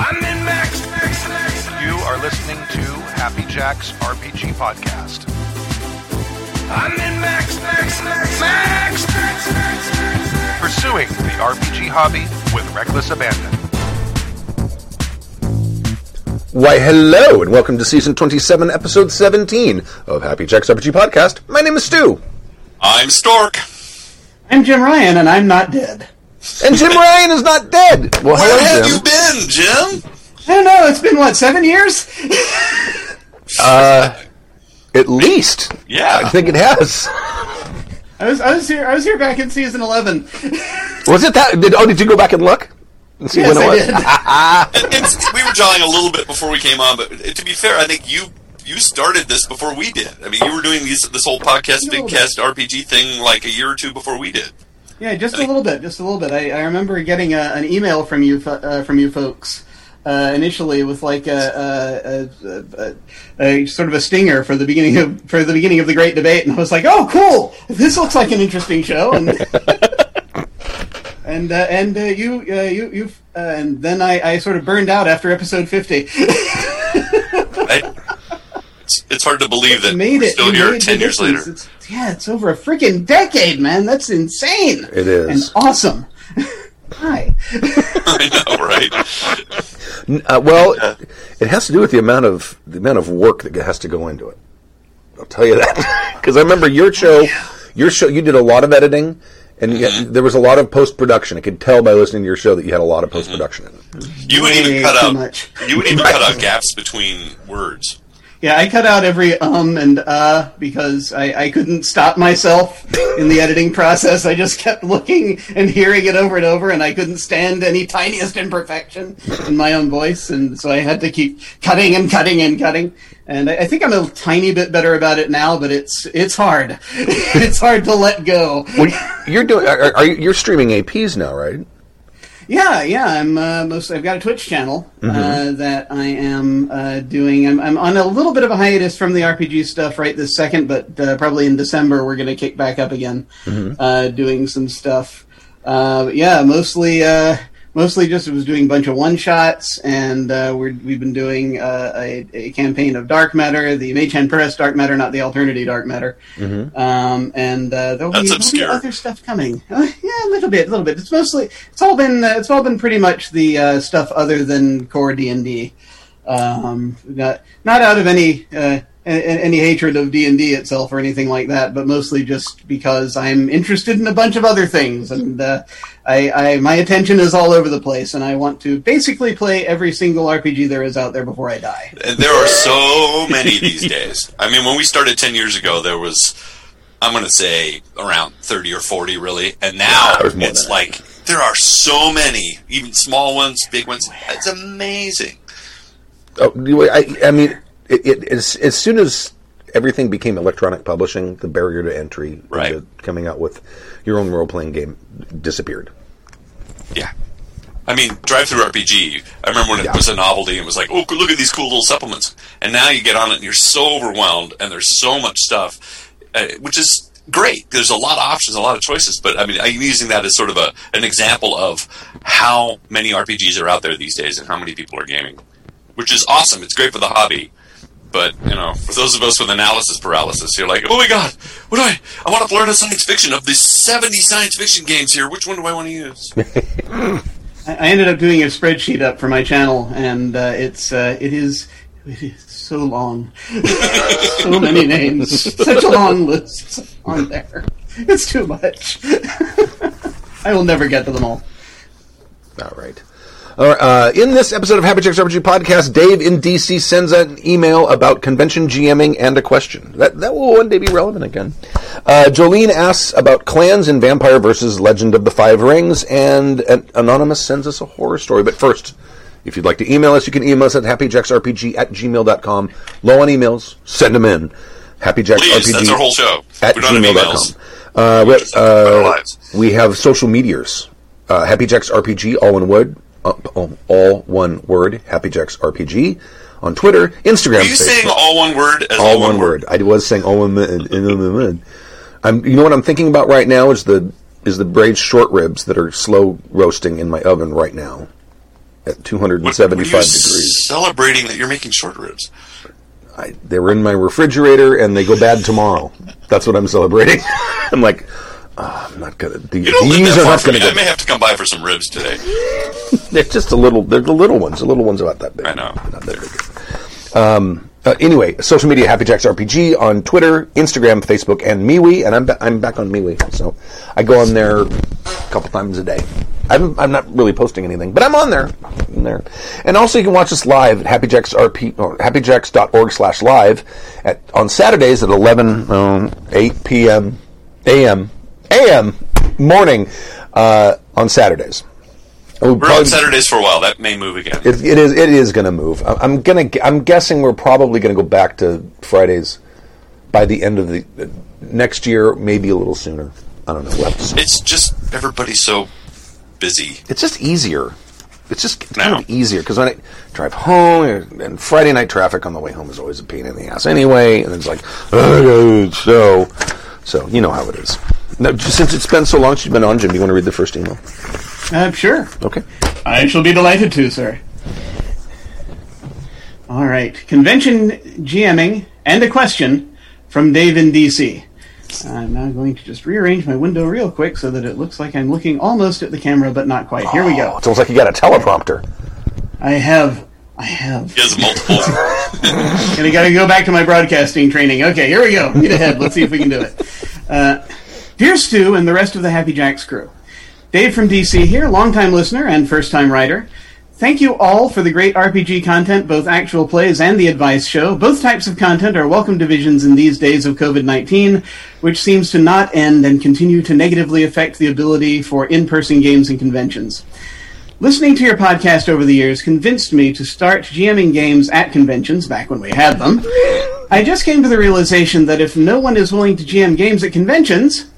I'm in Max, Max, Max. You are listening to Happy Jack's RPG Podcast. I'm in Max, Max, Max, Max, Max, Max, Max. Pursuing the RPG hobby with reckless abandon. Why, hello, and welcome to season 27, episode 17 of Happy Jack's RPG Podcast. My name is Stu. I'm Stork. I'm Jim Ryan, and I'm not dead. And Jim Ryan is not dead. Well, Where hello, have Jim. you been, Jim? I don't know. It's been what seven years? uh, At least. Yeah. I think it has. I was I was here I was here back in season eleven. Was it that? Did, oh, did you go back and look? And see yes, when it I was? did. and, and we were jawing a little bit before we came on, but to be fair, I think you you started this before we did. I mean, you were doing these, this whole podcast, A big cast RPG thing like a year or two before we did. Yeah, just a little bit, just a little bit. I, I remember getting a, an email from you uh, from you folks. Uh, initially, with like a, a, a, sort of a stinger for the beginning of for the beginning of the great debate, and I was like, "Oh, cool! This looks like an interesting show." And and uh, and uh, you uh, you you uh, and then I, I sort of burned out after episode fifty. It's, it's hard to believe that made we're it. still You here made ten years later. It's, yeah, it's over a freaking decade, man. That's insane. It is. and awesome. Hi. I know, right? Uh, well, it has to do with the amount of the amount of work that has to go into it. I'll tell you that because I remember your show. Your show, you did a lot of editing, and yet there was a lot of post production. I could tell by listening to your show that you had a lot of post production in it. You would Way even cut out much. you would even cut out gaps between words. Yeah, I cut out every um and uh because I, I couldn't stop myself in the editing process. I just kept looking and hearing it over and over, and I couldn't stand any tiniest imperfection in my own voice, and so I had to keep cutting and cutting and cutting. And I, I think I'm a tiny bit better about it now, but it's it's hard. it's hard to let go. Well, you're doing. Are, are you, you're streaming APs now, right? Yeah, yeah. I'm uh, most. I've got a Twitch channel uh, that I am uh, doing. I'm, I'm on a little bit of a hiatus from the RPG stuff right this second, but uh, probably in December we're going to kick back up again, uh, doing some stuff. Uh, yeah, mostly. Mostly just it was doing a bunch of one shots, and uh, we're, we've been doing uh, a, a campaign of Dark Matter, the Mage Hand Press Dark Matter, not the Alternity Dark Matter. Um, and uh, there'll, be, That's there'll be other stuff coming. Uh, yeah, a little bit, a little bit. It's mostly it's all been uh, it's all been pretty much the uh, stuff other than core D and D. Um, not not out of any uh, a- a- any hatred of D and D itself or anything like that, but mostly just because I'm interested in a bunch of other things, and uh, I, I my attention is all over the place, and I want to basically play every single RPG there is out there before I die. There are so many these days. I mean, when we started 10 years ago, there was, I'm going to say, around 30 or 40, really. And now there's more it's like, there are so many, even small ones, big ones. It's amazing. Oh, I, I mean, it, it, as, as soon as everything became electronic publishing, the barrier to entry, Right. into coming out with your own role playing game, disappeared. Yeah. I mean, DriveThruRPG. I remember when it Yeah. was a novelty and it was like, oh, look at these cool little supplements. And now you get on it and you're so overwhelmed and there's so much stuff, uh, which is great. There's a lot of options, a lot of choices. But I mean, I'm using that as sort of a an example of how many RPGs are out there these days and how many people are gaming, which is awesome. It's great for the hobby. But you know, for those of us with analysis paralysis, you're like, "Oh my god, what do I? I want to learn a science fiction of the 70 science fiction games here. Which one do I want to use?" I I ended up doing a spreadsheet up for my channel, and uh, it's uh, it is it is so long, so many names, such a long list on there. It's too much. I will never get to them all. All right. Uh, in this episode of Happy Jack's RPG Podcast, Dave in DC sends an email about convention GMing and a question. That, that will one day be relevant again. Uh, Jolene asks about clans in Vampire versus Legend of the Five Rings, and an Anonymous sends us a horror story. But first, if you'd like to email us, you can email us at happyjacksrpg at gmail.com. Low on emails, send them in. Happyjacksrpg Please, that's our whole show. at we gmail.com. Uh, we, Just about our uh, we have social medias. Uh, Happy Jacks RPG, all one word, uh, all, all one word. Happy Jacks RPG on Twitter, Instagram, Are you Facebook. saying all one word as all one word. I was saying all one word. I'm. You know what I'm thinking about right now is the is the braised short ribs that are slow roasting in my oven right now, at What- 275 what you degrees. Celebrating that you're making short ribs. I, they were in my refrigerator and they go bad tomorrow. That's what I'm celebrating. I'm like, oh, I'm not gonna. The, these are not gonna go. I may have to come by for some ribs today. They're just a little. They're the little ones. The little ones about that big. I know. Not that big. Um, uh, anyway, social media: Happy Jacks RPG on Twitter, Instagram, Facebook, and MeWe. And I'm ba- I'm back on MeWe, so I go on there a couple times a day. I'm I'm not really posting anything, but I'm on there. I'm there. And also, you can watch us live at Happy Jacks RP or happyjacks.org slash live at on Saturdays at 11 um, 8 p.m. a.m. a.m. morning uh, on Saturdays. We're on Saturdays for a while. That may move again. it, it is. It is going to move. I- I'm gonna. I'm guessing we're probably going to go back to Fridays by the end of the uh, next year, maybe a little sooner. I don't know. We'll to. It's just everybody's so busy. It's just easier. It's just it's kind of easier because when I drive home and, and Friday night traffic on the way home is always a pain in the ass anyway, and it's like so. So you know how it is. Now, since it's been so long since you've been on, Jim, do you want to read the first email? Uh, sure. Okay. I shall be delighted to, sir. All right. Convention GMing and a question from Dave in DC. I'm now going to just rearrange my window real quick so that it looks like I'm looking almost at the camera, but not quite. Here we Oh, go. it's almost like you got a teleprompter. I have. I have. He has multiple. And I got to go back to my broadcasting training. Okay, here we go. Get ahead. Let's see if we can do it. Uh, Dear Stu and the rest of the Happy Jacks crew, Dave from DC here, longtime listener and first time writer. Thank you all for the great RPG content, both actual plays and the advice show. Both types of content are welcome divisions in these days of COVID 19, which seems to not end and continue to negatively affect the ability for in person games and conventions. Listening to your podcast over the years convinced me to start GMing games at conventions back when we had them. I just came to the realization that if no one is willing to GM games at conventions,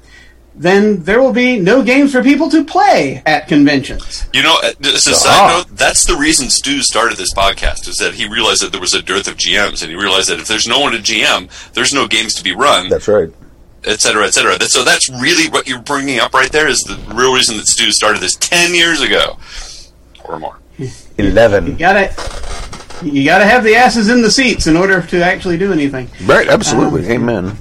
then there will be no games for people to play at conventions. You know, uh, as a Ah. side note, that's the reason Stu started this podcast. Is that he realized that there was a dearth of GMs, and he realized that if there's no one to GM, there's no games to be run, That's right. et cetera, et cetera. So that's really what you're bringing up right there. Is the real reason that Stu started this ten years ago, or more. Eleven. You gotta, you gotta have the asses in the seats in order to actually do anything. Right. Absolutely. Amen.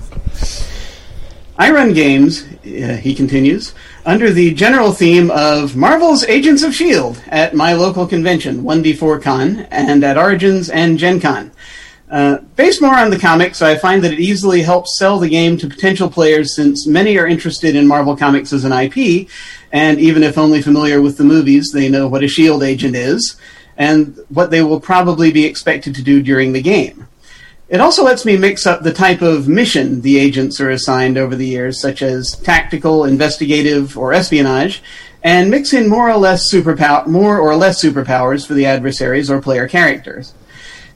I run games, uh, he continues, under the general theme of Marvel's Agents of S.H.I.E.L.D. At my local convention, 1D4Con, and at Origins and Gen Con. Uh, based more on the comics, I find that it easily helps sell the game to potential players since many are interested in Marvel Comics as an IP, and even if only familiar with the movies, they know what a S.H.I.E.L.D. agent is, and what they will probably be expected to do during the game. It also lets me mix up the type of mission the agents are assigned over the years, such as tactical, investigative, or espionage, and mix in more or less superpow- more or less superpowers for the adversaries or player characters.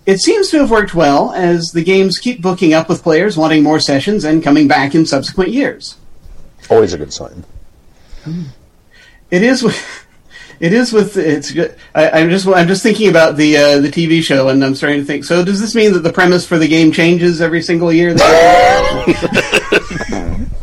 It seems to have worked well, as the games keep booking up with players wanting more sessions and coming back in subsequent years. Always a good sign. It is. It is with it's. good- I, I'm just I'm just thinking about the uh, the TV show, and I'm starting to think. So, does this mean that the premise for the game changes every single year?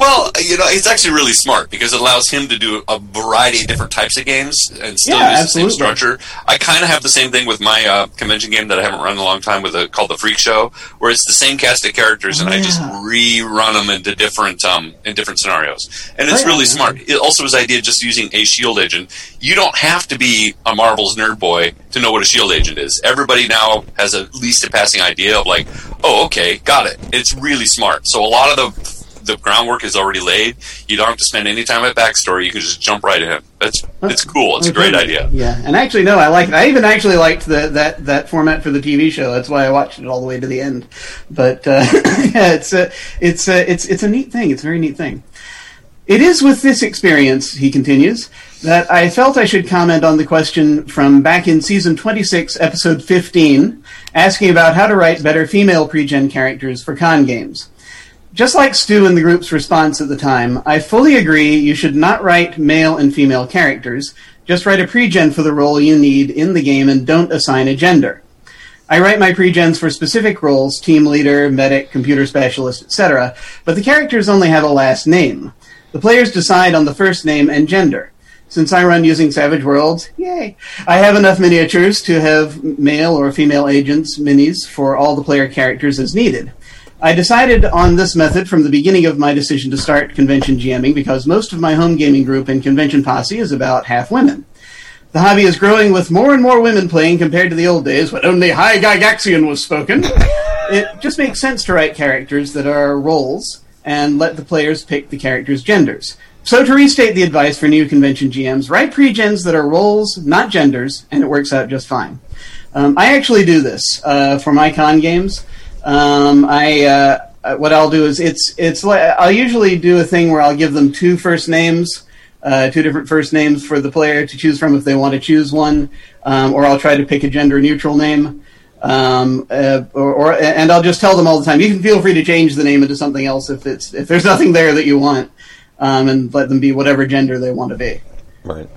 Well, you know, it's actually really smart because it allows him to do a variety of different types of games and still Yeah, use absolutely. the same structure. I kind of have the same thing with my uh, convention game that I haven't run in a long time with a, called the Freak Show, where it's the same cast of characters and I just rerun them into different um, in different scenarios, and it's Oh, yeah, really yeah. smart. It also his idea just using a Shield agent. You don't have to be a Marvel's nerd boy to know what a Shield agent is. Everybody now has at least a passing idea of like, oh, okay, got it. It's really smart. So a lot of the the groundwork is already laid. You don't have to spend any time at backstory. You can just jump right in. That's it's cool. It's a great idea. Yeah, and actually, no, I like it. I even actually liked the, that that format for the TV show. That's why I watched it all the way to the end. But uh, yeah, it's a it's a it's it's a neat thing. It's a very neat thing. It is with this experience, he continues, that I felt I should comment on the question from back in season 26, episode 15, asking about how to write better female pre-gen characters for con games. Just like Stu in the group's response at the time, I fully agree you should not write male and female characters. Just write a pregen for the role you need in the game and don't assign a gender. I write my pregens for specific roles, team leader, medic, computer specialist, etc., but the characters only have a last name. The players decide on the first name and gender. Since I run using Savage Worlds, yay! I have enough miniatures to have male or female agents minis for all the player characters as needed. I decided on this method from the beginning of my decision to start convention GMing because most of my home gaming group and convention posse is about half women. The hobby is growing with more and more women playing compared to the old days when only High Gygaxian was spoken. it just makes sense to write characters that are roles and let the players pick the characters' genders. So to restate the advice for new convention GMs, write pre-gens that are roles, not genders, and it works out just fine. Um, I actually do this uh, for my con games. Um, I uh, uh, what I'll do is it's it's like I'll usually do a thing where I'll give them two first names, uh, two different first names for the player to choose from if they want to choose one, um, or I'll try to pick a gender neutral name. Um, uh, or, or and I'll just tell them all the time. You can feel free to change the name into something else if it's if there's nothing there that you want, um, and let them be whatever gender they want to be. Right.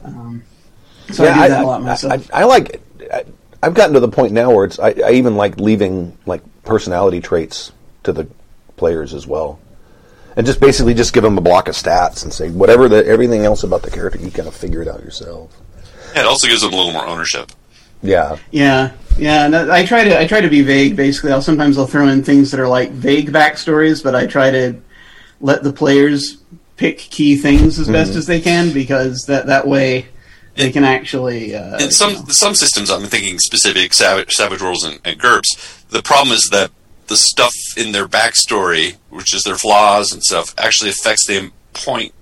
So I do that a lot myself. I, I like it. I, I've gotten to the point now where it's I, I even like leaving like personality traits to the players as well, and just basically just give them a block of stats and say whatever the everything else about the character you kind of figure it out yourself. Yeah, it also gives them a little more ownership. Yeah, Yeah, yeah. And I try to I try to be vague. Basically, I'll sometimes I'll throw in things that are like vague backstories, but I try to let the players pick key things as best mm-hmm. as they can because that that way they can actually. Uh, in some you know. some systems, I'm thinking specific Savage, Savage Worlds and, and GURPS. The problem is that the stuff in their backstory, which is their flaws and stuff, actually affects the points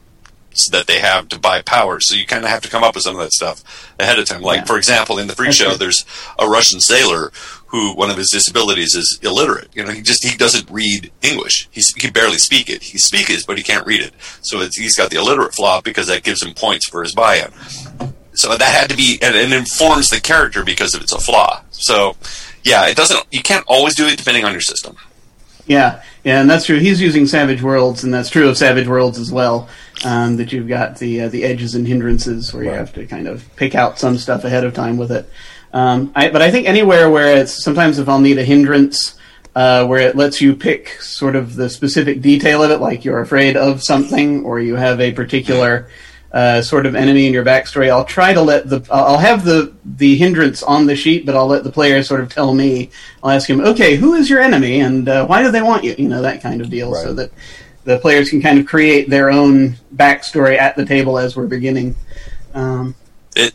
that they have to buy powers. So you kind of have to come up with some of that stuff ahead of time. Like Yeah. for example, in the Freak That's Show, there's a Russian sailor who one of his disabilities is illiterate. You know, he just he doesn't read English. He can barely speak it. He speaks it, but he can't read it. So it's, he's got the illiterate flaw because that gives him points for his buy-in so that had to be and it informs the character because of it's a flaw so yeah it doesn't you can't always do it depending on your system Yeah, yeah, and that's true. He's using Savage Worlds, and that's true of Savage Worlds as well. Um, that you've got the uh, the edges and hindrances where you have to kind of pick out some stuff ahead of time with it. Um, I, but I think anywhere where it's sometimes if I'll need a hindrance. Uh, where it lets you pick sort of the specific detail of it, like you're afraid of something, or you have a particular uh, sort of enemy in your backstory. I'll try to let the I'll have the the hindrance on the sheet, but I'll let the player sort of tell me. I'll ask him, okay, who is your enemy, and uh, why do they want you? You know that kind of deal, so that the players can kind of create their own backstory at the table as we're beginning. Um, it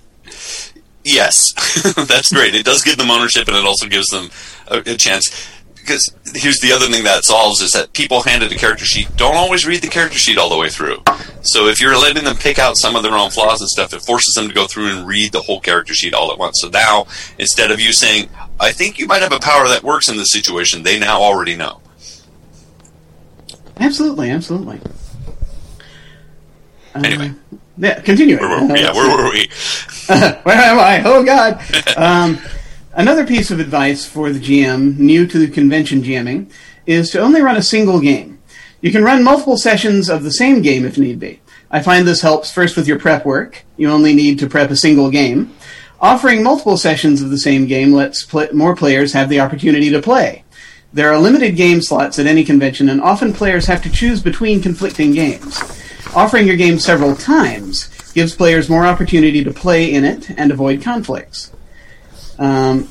yes that's great it does give them ownership and it also gives them a, a chance because here's the other thing that solves is that people handed a character sheet don't always read the character sheet all the way through so if you're letting them pick out some of their own flaws and stuff it forces them to go through and read the whole character sheet all at once so now instead of you saying i think you might have a power that works in this situation they now already know absolutely, absolutely. Uh, yeah, continue. where were, yeah where were we Where am I? Oh God. Um, another piece of advice for the GM new to the convention GMing is to only run a single game. You can run multiple sessions of the same game if need be. I find this helps first with your prep work. You only need to prep a single game. Offering multiple sessions of the same game lets pl- more players have the opportunity to play. There are limited game slots at any convention, and often players have to choose between conflicting games. Offering your game several times gives players more opportunity to play in it and avoid conflicts. Um,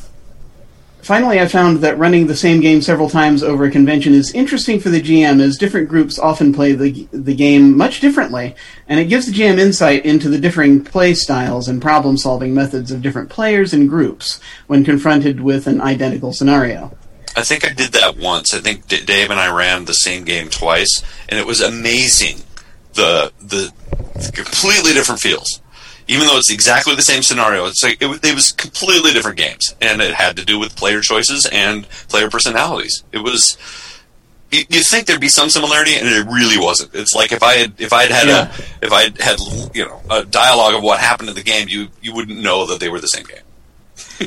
finally, I found that running the same game several times over a convention is interesting for the GM, as different groups often play the, the game much differently, and it gives the GM insight into the differing play styles and problem solving methods of different players and groups when confronted with an identical scenario. I think I did that once. I think D- Dave and I ran the same game twice, and it was amazing. The the completely different feels, even though it's exactly the same scenario. It's like it, was- it was completely different games, and it had to do with player choices and player personalities. It was. You you think there'd be some similarity, and it really wasn't. It's like if I had if I had had Yeah. a if I had had you know a dialogue of what happened in the game, you you wouldn't know that they were the same game.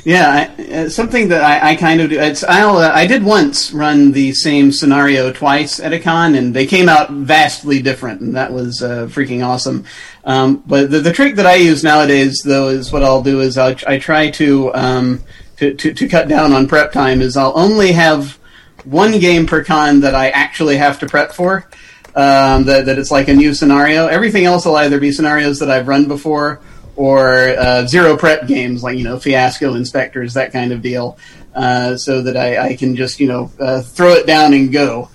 Yeah, I, uh, something that I, I kind of do. It's I'll uh, I did once run the same scenario twice at a con, and they came out vastly different, and that was uh, freaking awesome. Um, but the, the trick that I use nowadays, though, is what I'll do is I'll, I try to, um, to to to cut down on prep time. Is I'll only have one game per con that I actually have to prep for. Um, that, that it's like a new scenario. Everything else will either be scenarios that I've run before, or uh, zero prep games like you know Fiasco InSpectres that kind of deal, uh, so that I, I, can just you know uh, throw it down and go.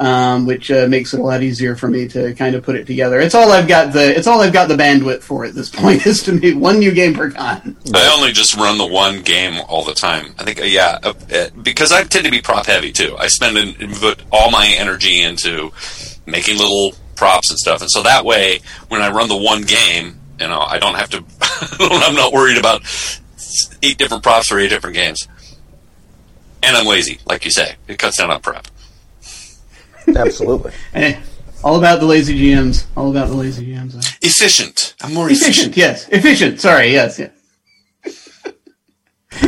Um, which uh, makes it a lot easier for me to kind of put it together. It's all I've got the it's all I've got the bandwidth for at this point is to make one new game per con. I only just run the one game all the time. I think uh, yeah, uh, because I tend to be prop heavy too. I spend and put all my energy into making little props and stuff, and so that way when I run the one game, you know, I don't have to. I'm not worried about eight different props for eight different games. And I'm lazy, like you say. It cuts down on prep. Absolutely. Eh, all about the lazy GMs. All about the lazy GMs. Efficient. I'm more Efficient, efficient. yes. Efficient. Sorry, yes, yes.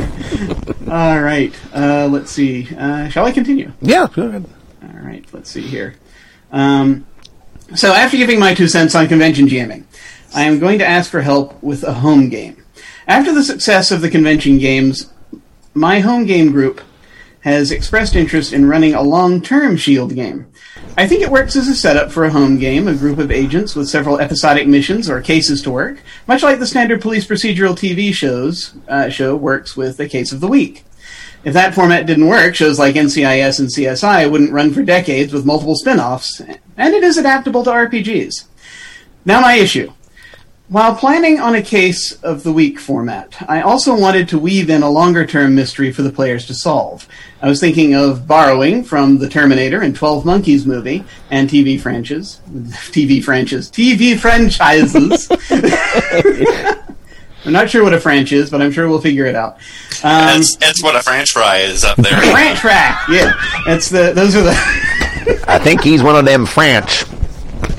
all right. Uh, let's see. Uh, shall I continue? Yeah, go ahead. All right. Let's see here. Um, so, after giving my two cents on convention GMing, I am going to ask for help with a home game. After the success of the convention games, my home game group has expressed interest in running a long-term Shield game. I think it works as a setup for a home game, a group of agents with several episodic missions or cases to work, much like the standard police procedural TV shows uh, show works with a case of the week. If that format didn't work, shows like NCIS and CSI wouldn't run for decades with multiple spin-offs, and it is adaptable to RPGs. Now my issue. While planning on a case of the week format, I also wanted to weave in a longer term mystery for the players to solve. I was thinking of borrowing from the Terminator and 12 Monkeys movie and TV franchises, TV franchises, TV franchises. I'm not sure what a French is, but I'm sure we'll figure it out. Um, That's, that's what a French fry is up there. French fry, yeah. That's the. Those are the. I think he's one of them French.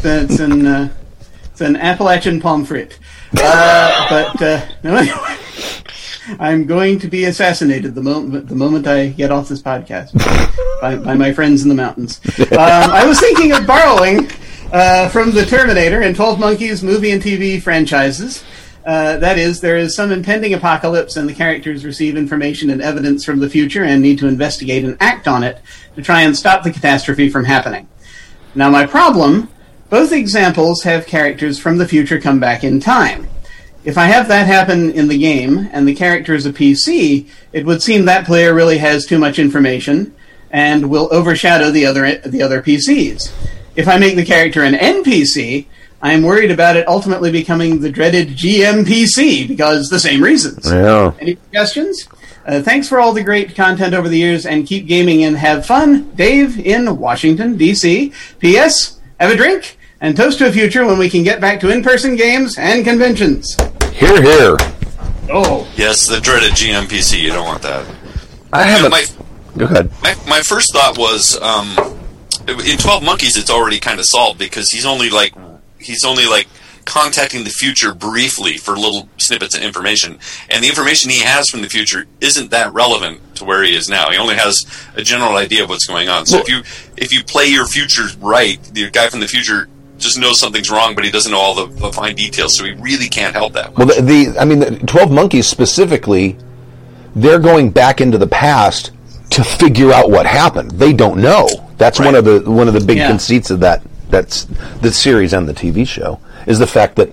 That's an uh, it's an Appalachian palm frit. Uh, but uh, no, anyway, I'm going to be assassinated the moment the moment I get off this podcast by, by my friends in the mountains. Um, I was thinking of borrowing uh, from the Terminator and Twelve Monkeys movie and TV franchises. Uh, that is, there is some impending apocalypse, and the characters receive information and evidence from the future and need to investigate and act on it to try and stop the catastrophe from happening. Now, my problem both examples have characters from the future come back in time. If I have that happen in the game and the character is a PC, it would seem that player really has too much information and will overshadow the other the other PCs. If I make the character an NPC, I am worried about it ultimately becoming the dreaded GMPC because the same reasons. Yeah. Any suggestions? Uh, thanks for all the great content over the years and keep gaming and have fun. Dave in Washington, D.C. P.S. Have a drink and toast to a future when we can get back to in person games and conventions. Here, here. Oh, yes, the dreaded GMPC. You don't want that. I haven't. My, Go ahead. my, my first thought was um, in 12 Monkeys, it's already kind of solved because he's only like he's only like contacting the future briefly for little snippets of information, and the information he has from the future isn't that relevant to where he is now. He only has a general idea of what's going on. So Well- if you if you play your future right, the guy from the future just knows something's wrong, but he doesn't know all the, the fine details, so he really can't help that much. Well, the, the I mean, the Twelve Monkeys specifically, they're going back into the past to figure out what happened. They don't know. That's one of the one of the big Yeah. conceits of that that's the series and the TV show is the fact that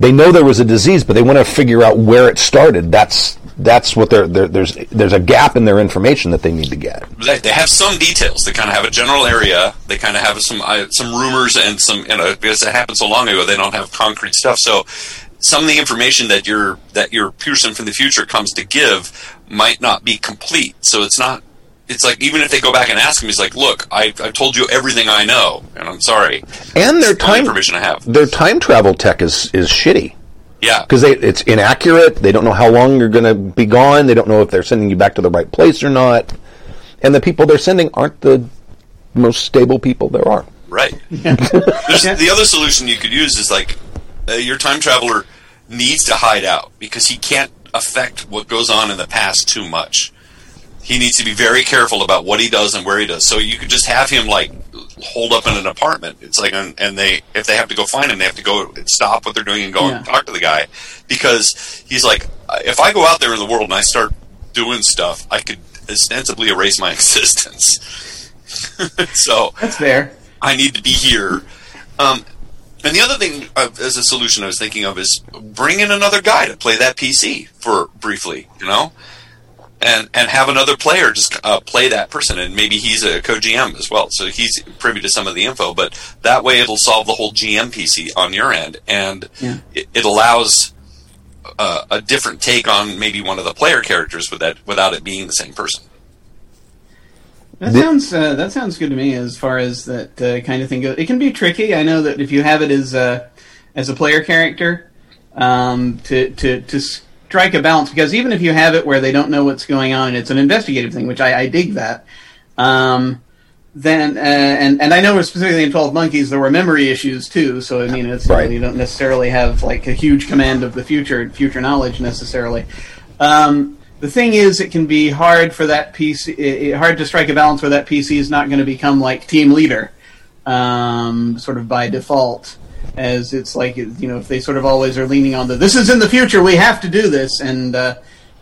they know there was a disease, but they want to figure out where it started. That's that's what they're, they're there's there's a gap in their information that they need to get. they, they have some details. They kind of have a general area. They kind of have some uh, some rumors and some you know because it happened so long ago. They don't have concrete stuff. So some of the information that your that your person from the future comes to give might not be complete. So it's not. It's like even if they go back and ask him, he's like, "Look, I I told you everything I know, and I'm sorry." And their It's the time information I have. their time travel tech is is shitty. Yeah, because it's inaccurate. They don't know how long you're going to be gone. They don't know if they're sending you back to the right place or not. And the people they're sending aren't the most stable people there are. Right. There's, the other solution you could use is like uh, your time traveler needs to hide out because he can't affect what goes on in the past too much. He needs to be very careful about what he does and where he does. So you could just have him like hold up in an apartment. It's like, and and they if they have to go find him, they have to go stop what they're doing and go and talk to the guy because he's like, if I go out there in the world and I start doing stuff, I could ostensibly erase my existence. so that's fair. I need to be here. Um, And the other thing uh, as a solution I was thinking of is bring in another guy to play that PC for briefly, you know, and and have another player just uh, play that person, and maybe he's a co-GM as well, so he's privy to some of the info. But that way, it'll solve the whole GM PC on your end, and Yeah. it, it allows uh, a different take on maybe one of the player characters with that without it being the same person. That sounds uh, that sounds good to me as far as that uh, kind of thing goes. It can be tricky. I know that if you have it as a as a player character, um, to to to strike a balance because even if you have it where they don't know what's going on, and it's an investigative thing, which I, I dig that. Um, then uh, and and I know specifically in Twelve Monkeys there were memory issues too. So I mean, it's you, Right. you don't necessarily have like a huge command of the future future knowledge necessarily. Um, the thing is, it can be hard for that PC, i- i- hard to strike a balance where that PC is not going to become like team leader, um, sort of by default, as it's like you know if they sort of always are leaning on the this is in the future we have to do this and uh,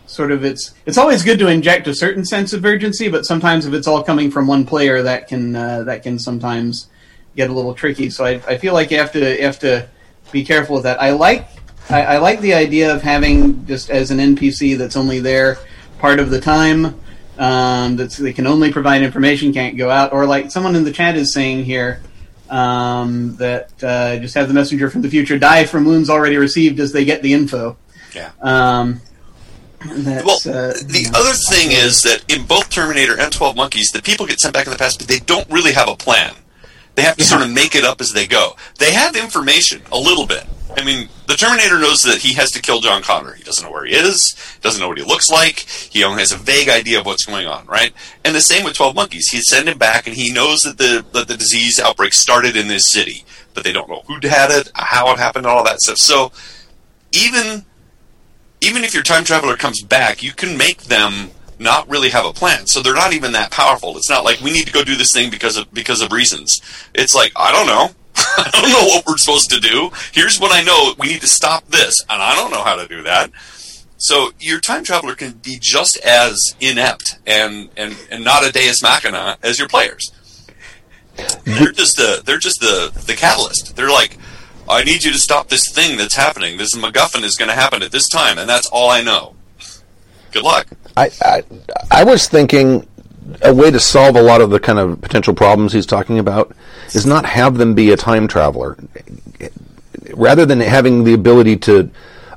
sort of it's it's always good to inject a certain sense of urgency, but sometimes if it's all coming from one player, that can uh, that can sometimes get a little tricky. So I, I feel like you have to you have to be careful with that. I like I, I like the idea of having just as an NPC that's only there part of the time. Um, that's they can only provide information, can't go out, or like someone in the chat is saying here um, that uh, just have the messenger from the future die from wounds already received as they get the info. Yeah. Um, Well, uh, the you know, other thing is that in both Terminator and Twelve Monkeys, the people get sent back in the past, but they don't really have a plan. They have to sort of make it up as they go. They have information a little bit. I mean, the Terminator knows that he has to kill John Connor. He doesn't know where he is. Doesn't know what he looks like. He only has a vague idea of what's going on, right? And the same with Twelve Monkeys. He send him back, and he knows that the that the disease outbreak started in this city, but they don't know who had it, how it happened, all that stuff. So even even if your time traveler comes back, you can make them not really have a plan. So they're not even that powerful. It's not like we need to go do this thing because of because of reasons. It's like I don't know. I don't know what we're supposed to do. Here's what I know. We need to stop this, and I don't know how to do that. So your time traveler can be just as inept and and, and not a deus machina as your players. They're just the they're just the the catalyst. They're like, I need you to stop this thing that's happening. This MacGuffin is going to happen at this time, and that's all I know. Good luck. I, I I was thinking a way to solve a lot of the kind of potential problems he's talking about is not have them be a time traveler. Rather than having the ability to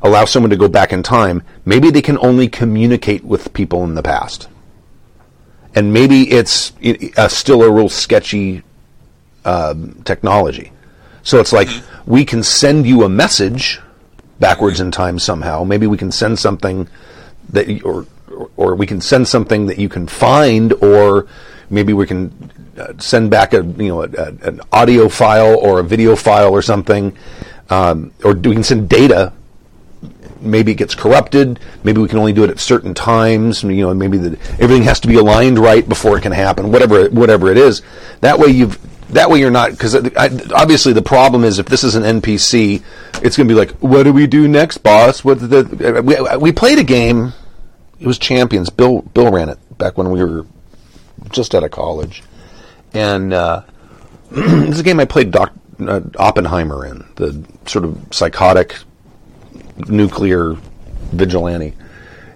allow someone to go back in time, maybe they can only communicate with people in the past. And maybe it's uh, still a real sketchy um, technology. So it's like we can send you a message backwards in time somehow. Maybe we can send something that or or we can send something that you can find or maybe we can uh, send back a you know a, a, an audio file or a video file or something um, or we can send data. Maybe it gets corrupted. Maybe we can only do it at certain times. You know maybe the, everything has to be aligned right before it can happen whatever whatever it is. That way you've that way you're not because obviously the problem is if this is an NPC it's going to be like what do we do next boss? What the we, we played a game it was Champions. Bill Bill ran it back when we were just out of college. And uh, this is a game I played Doc, uh, Oppenheimer in the sort of psychotic nuclear vigilante.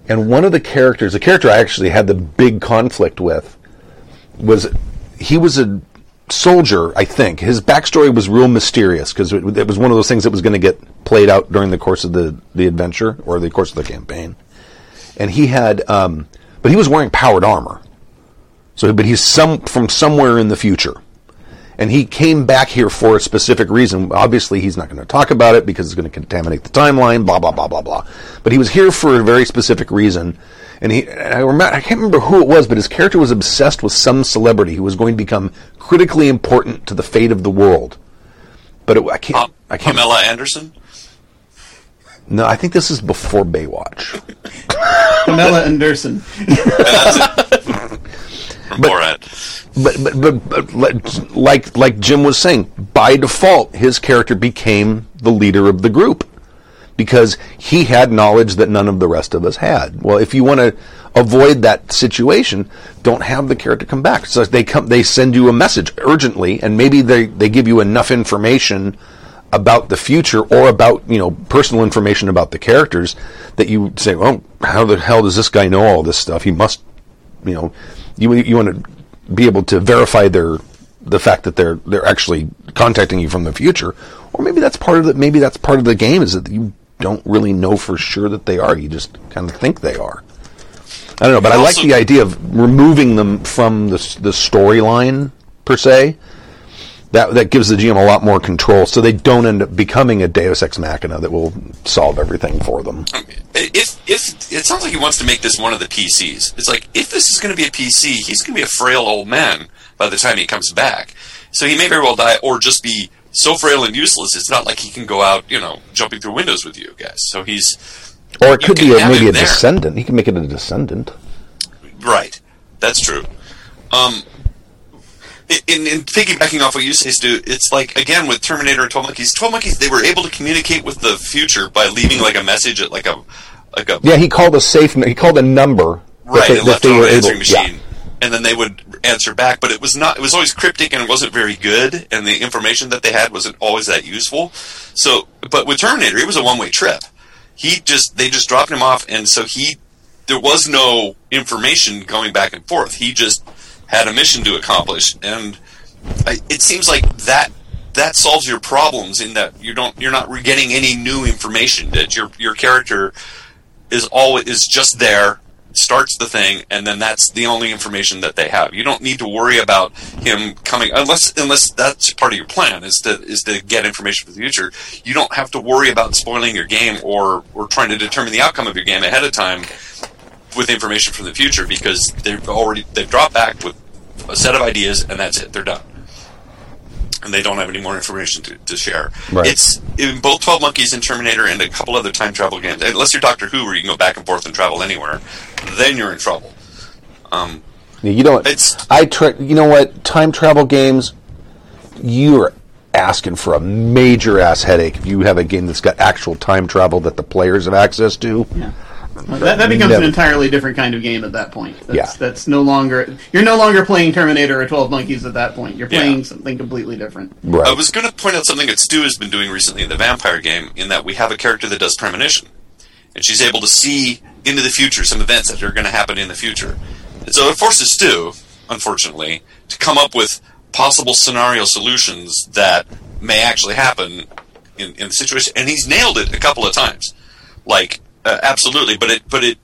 And one of the characters, the character I actually had the big conflict with, was he was a soldier, I think. His backstory was real mysterious because it, it was one of those things that was going to get played out during the course of the, the adventure or the course of the campaign. And he had, um, but he was wearing powered armor. So, but he's some from somewhere in the future and he came back here for a specific reason. Obviously, he's not going to talk about it because it's going to contaminate the timeline. Blah blah blah blah blah. But he was here for a very specific reason, and he. And I, remember, I can't remember who it was, but his character was obsessed with some celebrity who was going to become critically important to the fate of the world. But it, I can't. Pam- I can't. Pamela Anderson. No, I think this is before Baywatch. Pamela Anderson. From Borat. but, but, but, but let- like like Jim was saying, by default, his character became the leader of the group because he had knowledge that none of the rest of us had. Well, if you want to avoid that situation, don't have the character come back. So they come, they send you a message urgently, and maybe they they give you enough information about the future or about you know personal information about the characters that you say, well, how the hell does this guy know all this stuff? He must, you know, you you want to be able to verify their the fact that they're they're actually contacting you from the future, or maybe that's part of the maybe that's part of the game is that you don't really know for sure that they are. You just kind of think they are. I don't know, but I like the idea of removing them from the the storyline per se. That that gives the GM a lot more control, so they don't end up becoming a Deus ex machina that will solve everything for them. if if it sounds like he wants to make this one of the PCs, it's like if this is going to be a PC, he's going to be a frail old man by the time he comes back. So he may very well die, or just be so frail and useless. It's not like he can go out, you know, jumping through windows with you guys. So he's Or it could be a, maybe a there. descendant. He can make it a descendant. right. That's true. Um, in, in piggybacking off what you say, Stu, it's like again with Terminator and Twelve Monkeys. Twelve Monkeys, they were able to communicate with the future by leaving like a message at like a like a Yeah, he called a safe. He called a number. that right they- that they were able- machine yeah. And then they would answer back. But it was not it was always cryptic and it wasn't very good and the information that they had wasn't always that useful. So but with terminator it was a one-way trip. He just they just dropped him off and so he there was no information going back and forth. He just had a mission to accomplish. And I, it seems like that that solves your problems in that you don't you're not getting any new information that your your character is always is just there starts the thing and then that's the only information that they have. You don't need to worry about him coming unless unless that's part of your plan is to is to get information for the future. You don't have to worry about spoiling your game or or trying to determine the outcome of your game ahead of time with information from the future because they've already they've dropped back with a set of ideas and that's it. They're done and they don't have any more information to, to share. Right. It's in both Twelve Monkeys and Terminator and a couple other time travel games. Unless you're Doctor Who, where you can go back and forth and travel anywhere, then you're in trouble. Um, Yeah, You know, It's- I try. You know what? Time travel games, you're asking for a major ass headache if you have a game that's got actual time travel that the players have access to. Yeah. Well, That, that becomes Never. an entirely different kind of game at that point. That's, Yeah. that's no longer you're no longer playing Terminator or Twelve Monkeys at that point. You're Yeah. playing something completely different. Right. I was going to point out something that Stu has been doing recently in the vampire game, in that we have a character that does premonition, and she's able to see into the future some events that are going to happen in the future. And so it forces Stu, unfortunately, to come up with possible scenario solutions that may actually happen in, in the situation. And he's nailed it a couple of times, like uh, absolutely. But it, but it,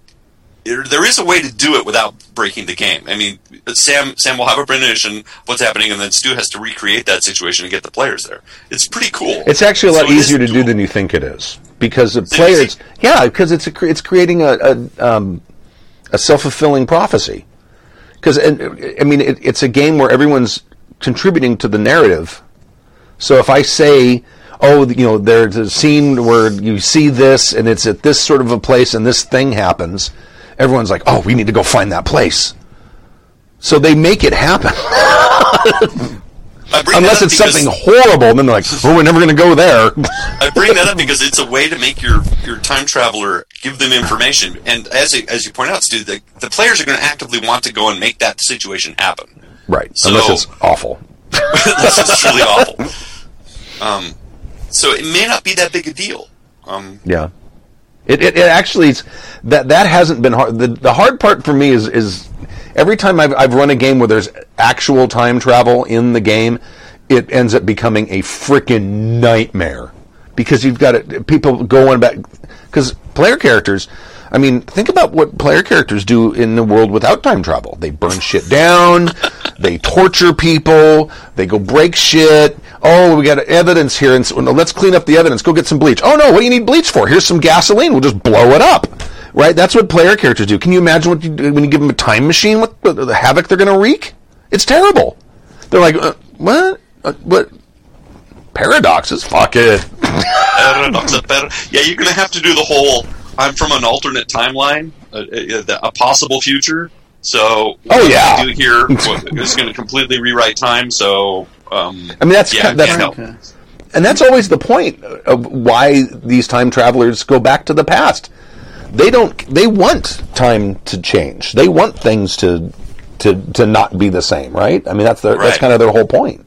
it, there is a way to do it without breaking the game. I mean, Sam Sam will have a premonition of what's happening, and then Stu has to recreate that situation and get the players there. It's pretty cool. It's actually a lot So easier to do than you think it is because the players. Yeah, because it's a, it's creating a a, um, a self fulfilling prophecy. Because I mean, it, it's a game where everyone's contributing to the narrative. So if I say, "Oh, you know, there's a scene where you see this, and it's at this sort of a place, and this thing happens," everyone's like, "Oh, we need to go find that place." So they make it happen. Unless it's something horrible, and then they're like, "Oh, we're never going to go there." I bring that up because it's a way to make your, your time traveler give them information, and as it, as you point out, Stu, the, the players are going to actively want to go and make that situation happen. right. So- Unless it's awful. this is truly awful. Um, so it may not be that big a deal. Um, Yeah. It, it, it actually that that hasn't been hard. The, the hard part for me is is every time I've, I've run a game where there's actual time travel in the game, it ends up becoming a freaking nightmare because you've got it, people going back because player characters. I mean, think about what player characters do in the world without time travel. They burn shit down, they torture people, they go break shit. Oh, we got evidence here, and so, let's clean up the evidence. Go get some bleach. Oh no, what do you need bleach for? Here's some gasoline. We'll just blow it up. Right? That's what player characters do. Can you imagine what you do when you give them a time machine? What, the havoc they're going to wreak? It's terrible. They're like, uh, what? Uh, what? Paradoxes? Fuck it. yeah, you're going to have to do the whole. I'm from an alternate timeline, a, a, a possible future. So, Oh, yeah. we do here is going to completely rewrite time. So, um, I mean, that's yeah, kind- that's And that's always the point of why these time travelers go back to the past. They don't. They want time to change. They want things to to to not be the same, right? I mean, that's their, that's kind of their whole point.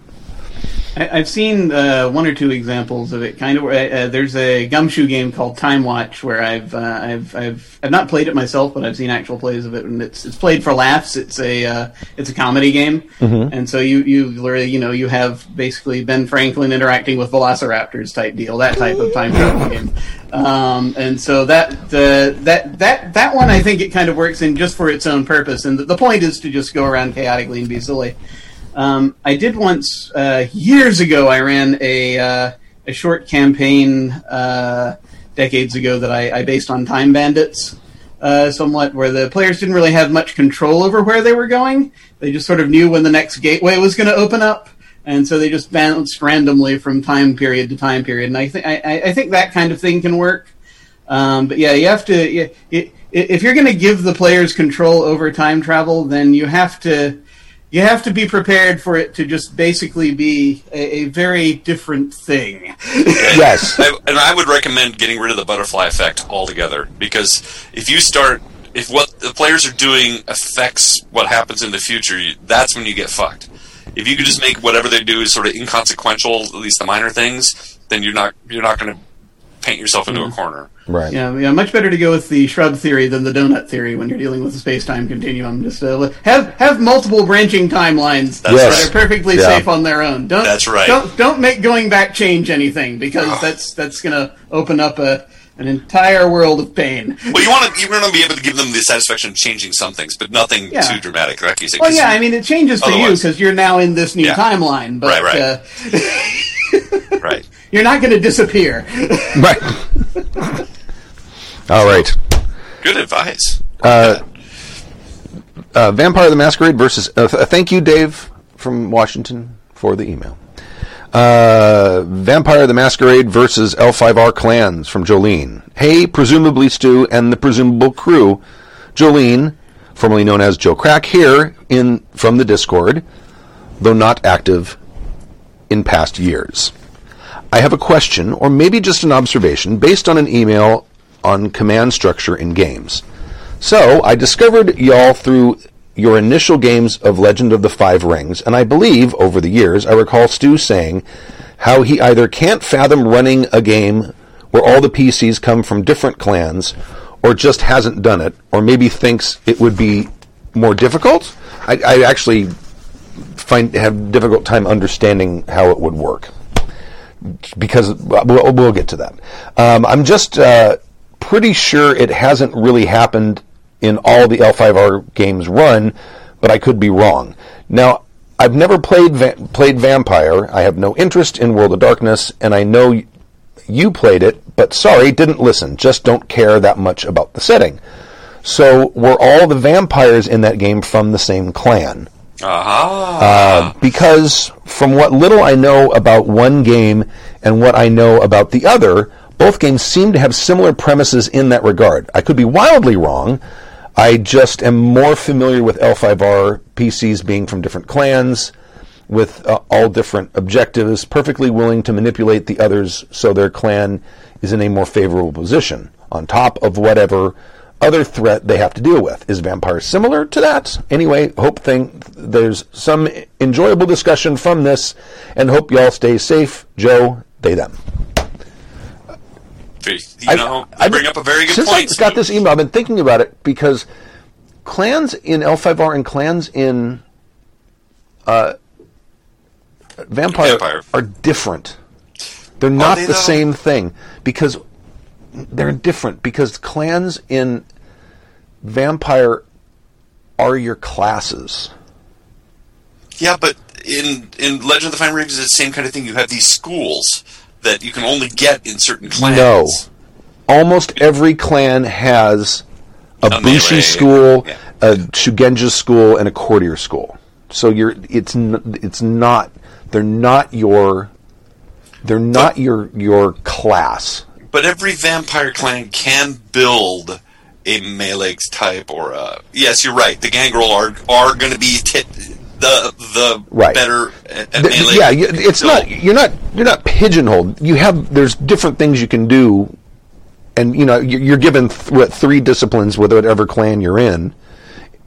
I, I've seen uh, one or two examples of it. Kind of. Uh, there's a gumshoe game called Time Watch where I've uh, I've I've I've not played it myself, but I've seen actual plays of it, and it's it's played for laughs. It's a uh, it's a comedy game, and so you you literally you know you have basically Ben Franklin interacting with velociraptors type deal, that type of time travel game. Um, and so that uh, that that that one I think it kind of works in just for its own purpose, and the, the point is to just go around chaotically and be silly. Um, I did once uh, years ago. I ran a uh, a short campaign uh, decades ago that I, I based on Time Bandits, uh, somewhat, where the players didn't really have much control over where they were going. They just sort of knew when the next gateway was going to open up, and so they just bounced randomly from time period to time period. And I think I, I think that kind of thing can work. Um, but yeah, you have to. You, it, if you're going to give the players control over time travel, then you have to you have to be prepared for it to just basically be a, a very different thing. Yes. I, and I would recommend getting rid of the butterfly effect altogether because if you start, if what the players are doing affects what happens in the future, you, that's when you get fucked. If you could just make whatever they do is sort of inconsequential, at least the minor things, then you're not you're not going to paint yourself into a corner. Right. yeah, yeah, much better to go with the shrub theory than the donut theory when you're dealing with the space-time continuum. Just uh, have have multiple branching timelines That's Yes. that are perfectly Yeah. safe on their own. Don't That's right. Don't don't make going back change anything because that's that's going to open up a an entire world of pain. Well, you want to you want to be able to give them the satisfaction of changing some things, but nothing Yeah. too dramatic, like you say. Well, 'cause yeah, I mean, it changes for you because you're now in this new Yeah. timeline, but Right, right. Uh, right. you're not going to disappear. Right. All right. Good advice. Uh, Vampire the Masquerade versus. Uh, th- thank you, Dave from Washington, for the email. Uh, Vampire the Masquerade versus L5R clans from Jolene. Hey, presumably Stu and the presumable crew. Jolene, formerly known as Joe Crack, here in from the Discord, though not active in past years. I have a question, or maybe just an observation, based on an email on command structure in games. So, I discovered y'all through your initial games of Legend of the Five Rings, and I believe, over the years, I recall Stu saying how he either can't fathom running a game where all the PCs come from different clans, or just hasn't done it, or maybe thinks it would be more difficult. I, I actually find have difficult time understanding how it would work because we'll, we'll get to that. Um, I'm just uh, pretty sure it hasn't really happened in all the L5R games run, but I could be wrong. Now, I've never played va- played Vampire. I have no interest in World of Darkness, and I know y- you played it, but sorry, didn't listen. Just don't care that much about the setting. So, were all the vampires in that game from the same clan? Aha. because from what little I know about one game and what I know about the other, both games seem to have similar premises in that regard. I could be wildly wrong. I just am more familiar with L5R PCs being from different clans with uh, all different objectives, perfectly willing to manipulate the others so their clan is in a more favorable position on top of whatever other threat they have to deal with. Is Vampire similar to that? Anyway, hope thing there's some enjoyable discussion from this, and hope y'all stay safe. Joe, they them. you know, you I've- bring up a very good since point. I got this email, I've been thinking about it because clans in L5R and clans in uh, Vampire, Vampire. are different. They're not they, the though? same thing because they're different because clans in Vampire are your classes. Yeah, but in in Legend of the Five Rings, it's the same kind of thing. You have these schools that you can only get in certain clans. No. Almost every clan has a, oh, A Bushi melee. school, Yeah. a Shugenja school, and a courtier school. So you're it's n- it's not they're not your they're not your your class. But every vampire clan can build a melee type or a. Yes, you're right. The gangrel are are going to be tit, the the Right. better at, at Th- th- melee. yeah, you, it's not you're not you're not pigeonholed. You have there's different things you can do, and you know you're, you're given th- what three disciplines with whatever clan you're in,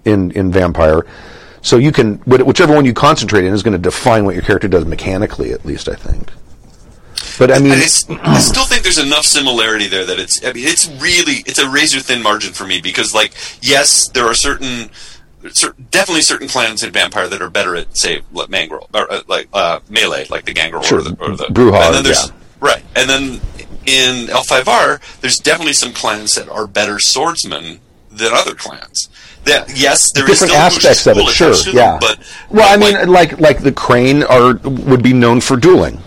in in vampire. So you can whichever one you concentrate in is going to define what your character does mechanically, at least I think. But I mean, I, still think there's enough similarity there that it's. I mean, it's really it's a razor thin margin for me because, like, yes, there are certain, cer- definitely certain clans in Vampire that are better at, say, like Mangrel or uh, like uh, melee, like the Gangrel Sure, or the, or the Brujah, and then there's yeah. right, and then in L5R, there's definitely some clans that are better swordsmen than other clans. That yes, there is different aspects of it, sure, to them, yeah. but well, I mean, like, like like the Crane are would be known for dueling.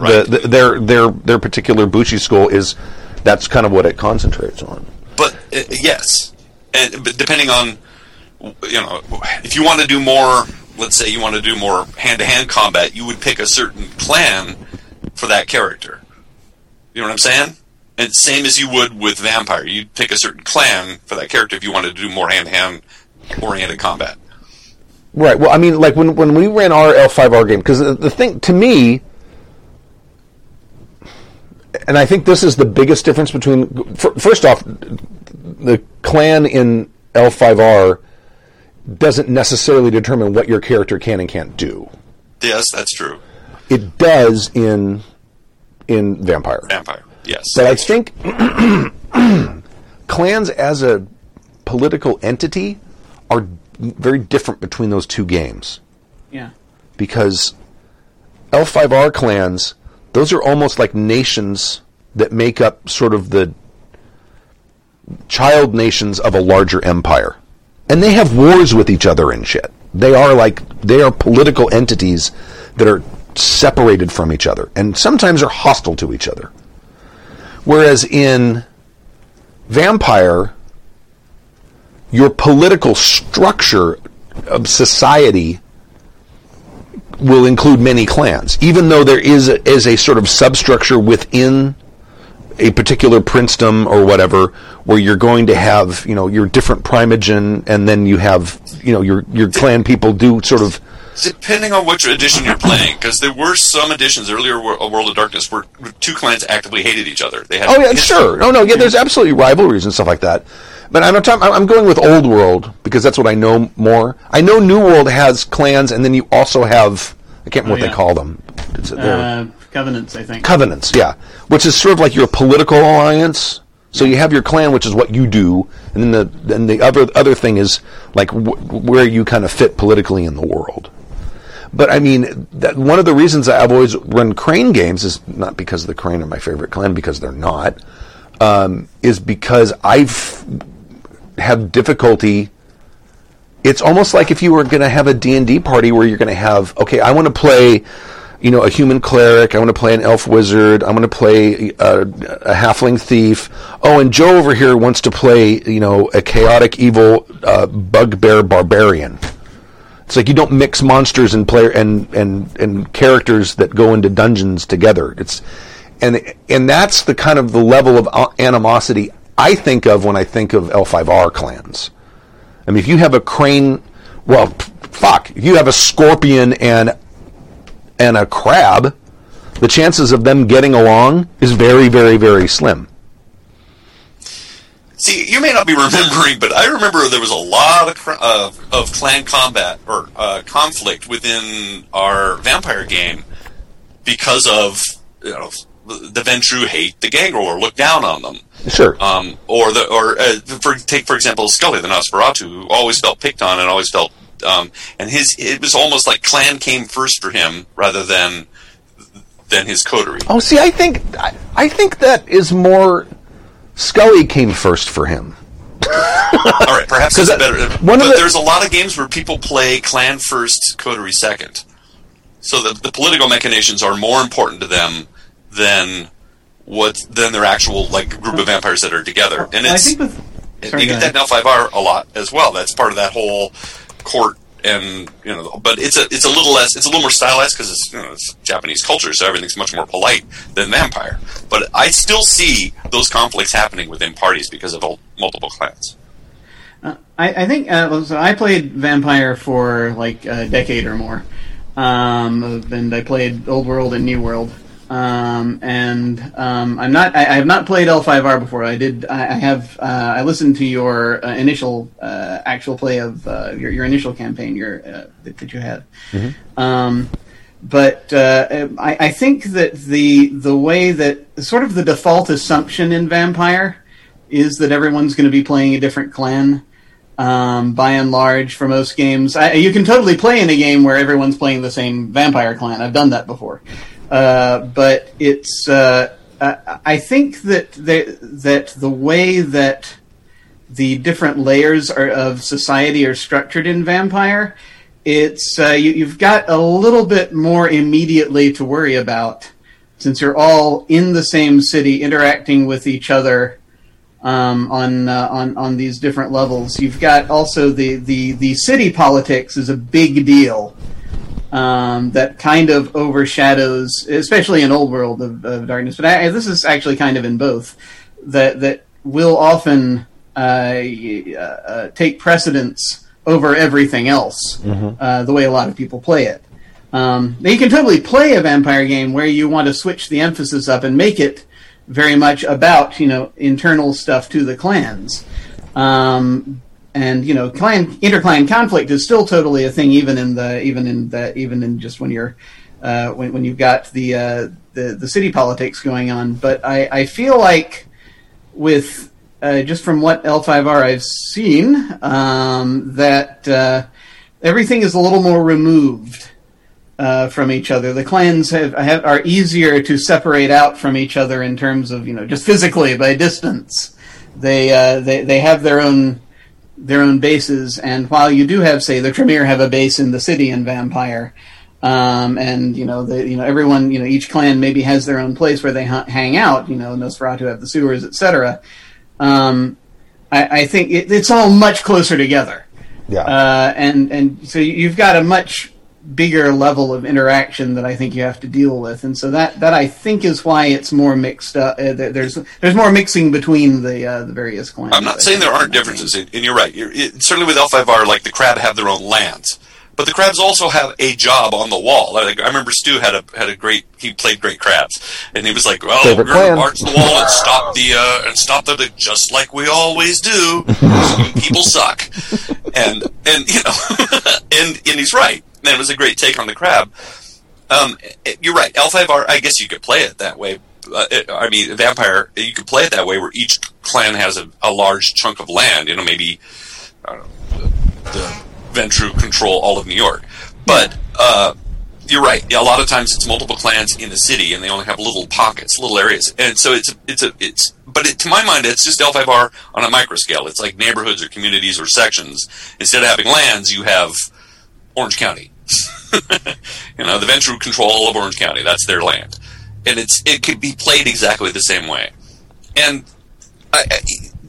Right. The, the, their their their particular Bushi school is that's kind of what it concentrates on. But uh, yes, and but depending on you know if you want to do more, let's say you want to do more hand-to-hand combat, you would pick a certain clan for that character. You know what I'm saying? And same as you would with vampire, you'd pick a certain clan for that character if you wanted to do more hand-to-hand oriented combat. Right. Well, I mean, like when when we ran our L5R game, because the, the thing to me, and I think this is the biggest difference between. First off, the clan in L5R doesn't necessarily determine what your character can and can't do. Yes, that's true. It does in in Vampire. Vampire. Yes. But I think clans as a political entity are very different between those two games Yeah. because L5R clans, those are almost like nations that make up sort of the child nations of a larger empire. And they have wars with each other and shit. They are like, they are political entities that are separated from each other and sometimes are hostile to each other. Whereas in Vampire, your political structure of society will include many clans, even though there is a, is a sort of substructure within a particular princedom or whatever, where you're going to have you know your different primogen, and then you have you know your your clan people do sort of Depending on which edition you're playing, because there were some editions earlier, Wor- uh, World of Darkness, where two clans actively hated each other. They had Oh yeah, history. sure. No, no, yeah. There's absolutely rivalries and stuff like that. But I'm not talking, I'm going with Old World because that's what I know more. I know New World has clans, and then you also have I can't remember what yeah. they call them. It's, Uh, covenants, I think. covenants, yeah, which is sort of like your political alliance. So you have your clan, which is what you do, and then the then the other other thing is like wh- where you kind of fit politically in the world. But I mean, that one of the reasons that I've always run Crane games is not because the Crane are my favorite clan, because they're not. Um, is because I've have difficulty. It's almost like if you were going to have a D and D party where you're going to have okay, I want to play, you know, a human cleric. I want to play an elf wizard. I'm going to play a, a halfling thief. Oh, and Joe over here wants to play, you know, a chaotic evil uh, bugbear barbarian. It's like you don't mix monsters and player and, and and characters that go into dungeons together. It's and and that's the kind of the level of animosity I think of when I think of L5R clans. I mean, if you have a crane, well, fuck, if you have a scorpion and and a crab, the chances of them getting along is very, very, very slim. See, you may not be remembering, but I remember there was a lot of uh, of clan combat or uh, conflict within our vampire game because of you know the Ventrue hate the Gangrel or look down on them. Sure. um, or the or uh, for take for example Scully the Nosferatu, who always felt picked on and always felt um, and his it was almost like clan came first for him rather than than his coterie. Oh, see, I think I, I think that is more. Scully came first for him. All right, perhaps it's better. one but the- there's a lot of games where people play clan first, coterie second. So the, the political machinations are more important to them than what than their actual like group of vampires that are together. And I it's think with Sorry, you get that in L5R a lot as well. That's part of that whole court and you know, but it's a it's a little less it's a little more stylized because it's you know it's Japanese culture, so everything's much more polite than Vampire. But I still see those conflicts happening within parties because of multiple clans. Uh, I, I think uh, so I played Vampire for like a decade or more, um, and I played Old World and New World. Um, and um, I'm not. I, I have not played L5R before. I did. I, I have. Uh, I listened to your uh, initial uh, actual play of uh, your your initial campaign your uh, that, that you had. Um, but uh, I, I think that the the way that sort of the default assumption in Vampire is that everyone's going to be playing a different clan. Um, by and large, for most games, I, you can totally play in a game where everyone's playing the same vampire clan. I've done that before, but it's. Uh, I think that the, that the way that the different layers are, of society are structured in Vampire, it's uh, you, you've got a little bit more immediately to worry about since you're all in the same city, interacting with each other um, on uh, on on these different levels. You've got also the the the city politics is a big deal. Um, that kind of overshadows, especially in Old World of, of Darkness. But I, this is actually kind of in both that that will often uh, uh, uh, take precedence over everything else, uh, the way a lot of people play it. Um, you can totally play a vampire game where you want to switch the emphasis up and make it very much about you know internal stuff to the clans. Um, and you know, clan interclan conflict is still totally a thing, even in the even in the even in just when you're uh, when when you've got the uh, the the city politics going on. But I, I feel like with uh, just from what L5R I've seen, um, that uh, everything is a little more removed uh, from each other. The clans have, have are easier to separate out from each other in terms of you know just physically by distance. They uh, they they have their own their own bases, and while you do have say the Tremere have a base in the city in Vampire. Um, and you know, the, you know, everyone, you know, each clan maybe has their own place where they ha- hang out. You know, Nosferatu have the sewers, etc. Um, I, I think it, it's all much closer together. Yeah. Uh, and and so you've got a much bigger level of interaction that I think you have to deal with, and so that that I think is why it's more mixed up. Uh, there's there's more mixing between the uh, the various clans. I'm not saying there aren't differences, and and you're right. You're, it, certainly with L5R, like the crab have their own lands, but the crabs also have a job on the wall. Like, I remember Stu had a had a great he played great crabs, and he was like, "Well, Favorite we're going clan. to march the wall and stop the uh, and stop the just like we always do. People suck," and and you know, and and he's right. And it was a great take on the crab. Um, it- you're right. L5R, I guess you could play it that way. Uh, it, I mean, Vampire, you could play it that way where each clan has a, a large chunk of land. You know, maybe the, Ventrue control all of New York. But uh, you're right. A lot of times it's multiple clans in the city, and they only have little pockets, little areas. And so it's it's a it's. But it, to my mind, it's just L5R on a micro scale. It's like neighborhoods or communities or sections. Instead of having lands, you have Orange County. you know, the Ventrue control all of Orange County. That's their land, and it's it could be played exactly the same way. And I, I,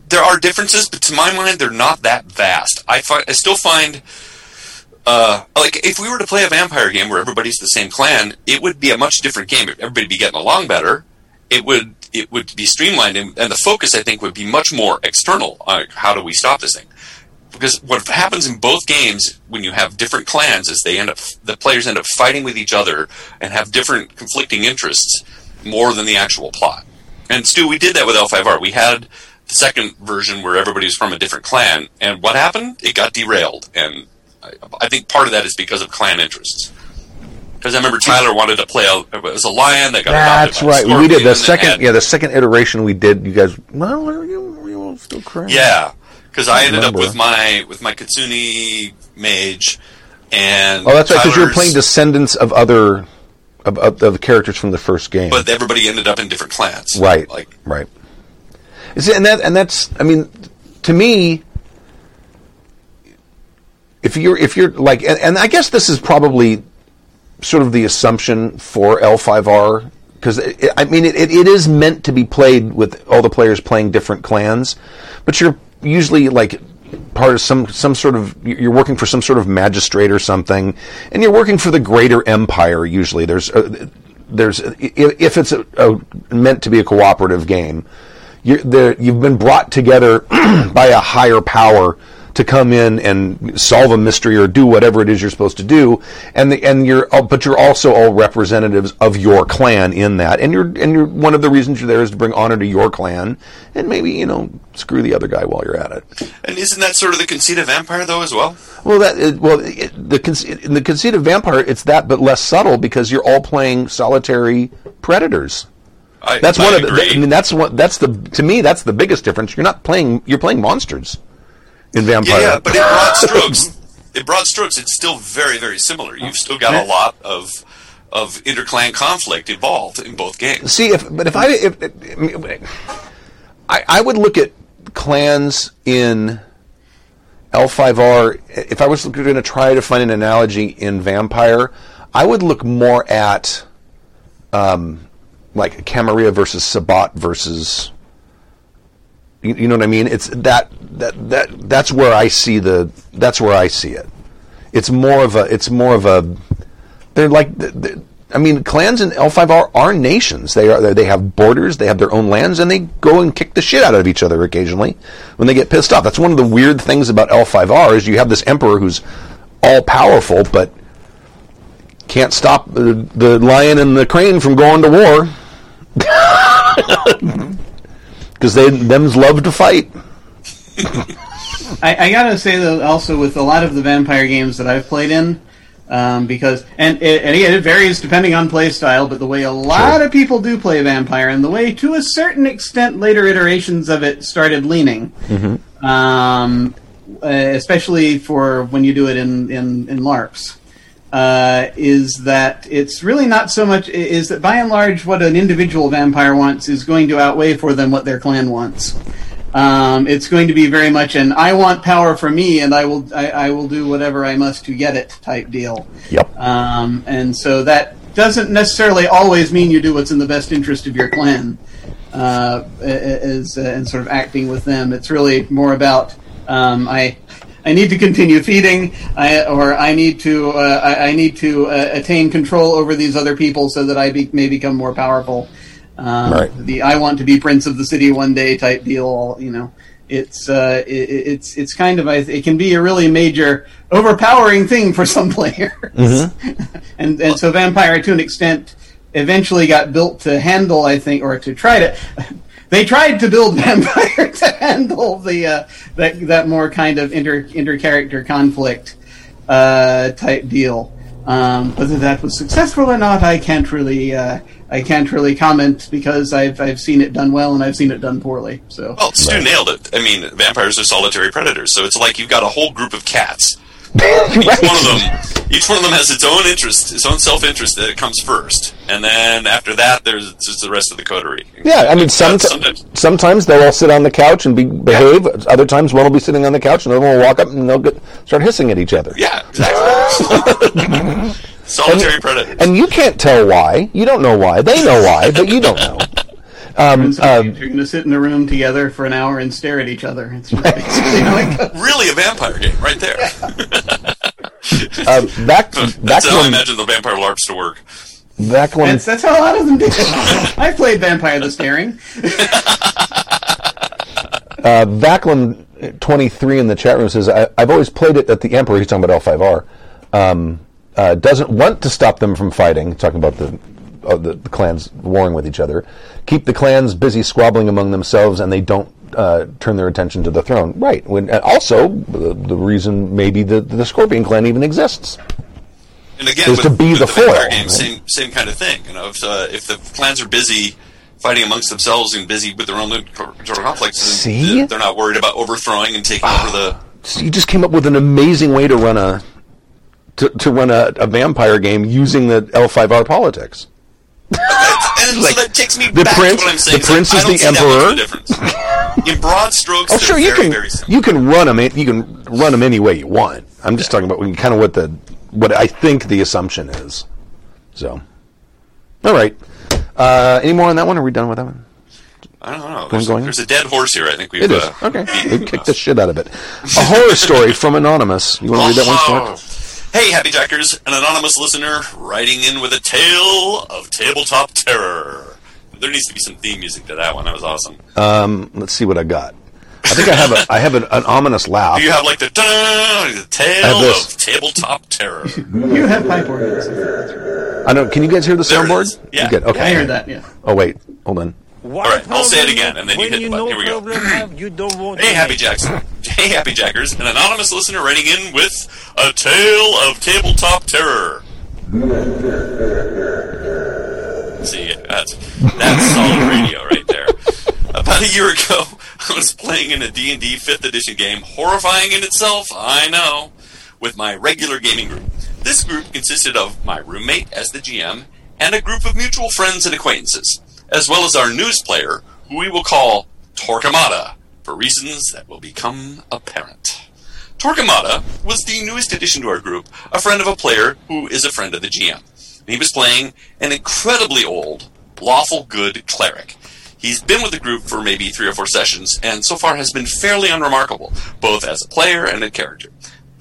there are differences, but to my mind, they're not that vast. I find I still find. Uh, like if we were to play a vampire game where everybody's the same clan, it would be a much different game. If everybody'd be getting along better. It would it would be streamlined, and, and the focus I think would be much more external. Uh, how do we stop this thing? Because what happens in both games when you have different clans is they end up the players end up fighting with each other and have different conflicting interests more than the actual plot. And Stu, we did that with L5R. We had the second version where everybody was from a different clan, and what happened? It got derailed, and I, I think part of that is because of clan interests. Because I remember Tyler wanted to play a, it was a lion that got That's adopted by a right. We did the second. had- Yeah, the second iteration we did. You guys. Well, you, are you still crap? Yeah, because I ended up with my with my Katsuni mage, and Oh, that's right. Because you were Tyler's- playing descendants of other of, of, of characters from the first game. but everybody ended up in different clans. right. Like right. Is it, and that and that's. I mean, to me, if you're if you're like, and, and I guess this is probably sort of the assumption for L5R because I mean it, it is meant to be played with all the players playing different clans, but you're usually like part of some some sort of you're working for some sort of magistrate or something, and you're working for the greater empire. Usually, there's a, there's if, it's a, a, meant to be a cooperative game, there, you've been brought together by a higher power to come in and solve a mystery or do whatever it is you're supposed to do, and the, and you're oh, but you're also all representatives of your clan in that, and you're and you're one of the reasons you're there is to bring honor to your clan, and maybe you know screw the other guy while you're at it. And isn't that sort of the conceit of Vampire, though, as well? Well, that well it, the conce- in the conceit of vampire, it's that but less subtle because you're all playing solitary predators. I, That's I one of the. I mean, that's what. That's the. To me, that's the biggest difference. You're not playing. You're playing monsters in vampire. Yeah, yeah, but in broad strokes, in broad strokes, it's still very, very similar. You've still got a lot of of interclan conflict involved in both games. See, if but if I if, I, mean, I I would look at clans in L5R. If I was going to try to find an analogy in Vampire, I would look more at um, like Camarilla versus Sabbat versus. You, you know what I mean? It's that that that that's where I see the that's where I see it. It's more of a it's more of a they're like they're, I mean clans in L5R are nations. They are they have borders, they have their own lands and they go and kick the shit out of each other occasionally when they get pissed off. That's one of the weird things about L5R is you have this emperor who's all powerful but can't stop the, the lion and the crane from going to war. Because they them's love to fight. I, I gotta say though, also with a lot of the vampire games that I've played in, um, because and it, and again it varies depending on play style, but the way a lot Sure. of people do play vampire, and the way to a certain extent later iterations of it started leaning, um, uh, especially for when you do it in in, in LARPs. Uh, is that it's really not so much is that by and large what an individual vampire wants is going to outweigh for them what their clan wants. Um, it's going to be very much an I want power for me and I will I, I will do whatever I must to get it type deal. Yep. Um, and so that doesn't necessarily always mean you do what's in the best interest of your clan, uh, as, uh, and sort of acting with them. It's really more about um, I. I need to continue feeding, I, or I need to uh, I, I need to uh, attain control over these other people so that I be, may become more powerful. Um, Right. The I want to be prince of the city one day type deal. You know, it's uh, it, it's it's kind of I- it can be a really major overpowering thing for some players, and and so Vampire to an extent eventually got built to handle I think or to try to. They tried to build Vampire to handle the uh, that that more kind of inter inter character conflict uh, type deal. Um, whether that was successful or not, I can't really uh, I can't really comment because I've I've seen it done well and I've seen it done poorly. So Well, Stu nailed it. I mean, vampires are solitary predators, so it's like you've got a whole group of cats. Each one of them, each one of them has its own interest, its own self-interest that it comes first, and then after that, there's just the rest of the coterie. Yeah, I mean, some, sometimes. sometimes they'll all sit on the couch and be, behave. Other times, one will be sitting on the couch, and the other one will walk up and they'll get, start hissing at each other. Yeah, exactly. solitary predators. And you can't tell why. You don't know why. They know why, but you don't know. Um, So uh, you're going to sit in a room together for an hour and stare at each other. It's just basically how it really a vampire game, right there. uh, back, back That's how I imagine the vampire larps to work. back when, That's, that's how a lot of them do. I played Vampire the Staring. uh, Vaclin twenty three in the chat room says, I, "I've always played it at the Emperor." He's talking about L five R. Um, uh, doesn't want to stop them from fighting. Talking about the, uh, the the clans warring with each other. Keep the clans busy squabbling among themselves, and they don't uh, turn their attention to the throne. Right. When and also the, the reason maybe the the Scorpion clan even exists. And again, Is with, to be the vampire foil, game, right? same same kind of thing. You know, if uh, if the clans are busy fighting amongst themselves and busy with their own internal conflicts, See? they're- they're not worried about overthrowing and taking over the. So you just came up with an amazing way to run a to, to run a, a vampire game using the L5R politics. And Like, so that takes me the back prince- to what I'm saying. the prince is the see that much of emperor. In broad strokes, Oh, sure, you very, can very you can run them. You can run them any way you want. I'm just talking about kind of what the what I think the assumption is. So, all right. Uh, any more on that one? Are we done with that one? I don't know. There's, going? there's a dead horse here. I think we've. It is Uh, okay. We kicked the shit out of it. A horror story from anonymous. You want to read that one. Stuart? Hey, Happy Jackers, an anonymous listener writing in with a tale of tabletop terror. There needs to be some theme music to that one. That was awesome. Um, let's see what I got. I think I have a I have an, an ominous laugh. You have like the, the tale of tabletop terror. You have pipe organs. I don't. Can you guys hear the There soundboard? Yeah. You good? Okay. I heard that. Yeah. Oh wait, hold on. All right, I'll say it again, and then you hit the button. Here we go. have, you don't want Hey, Happy Jackson. Jacks. Hey, Happy Jackers. An anonymous listener writing in with a tale of tabletop terror. See, that's, that's solid radio right there. About a year ago, I was playing in a D&D 5th edition game, horrifying in itself, I know, with my regular gaming group. This group consisted of my roommate as the GM and a group of mutual friends and acquaintances, as well as our news player, who we will call Torquemada, for reasons that will become apparent. Torquemada was the newest addition to our group, a friend of a player who is a friend of the GM. He was playing an incredibly old, lawful good cleric. He's been with the group for maybe three or four sessions, and so far has been fairly unremarkable, both as a player and a character.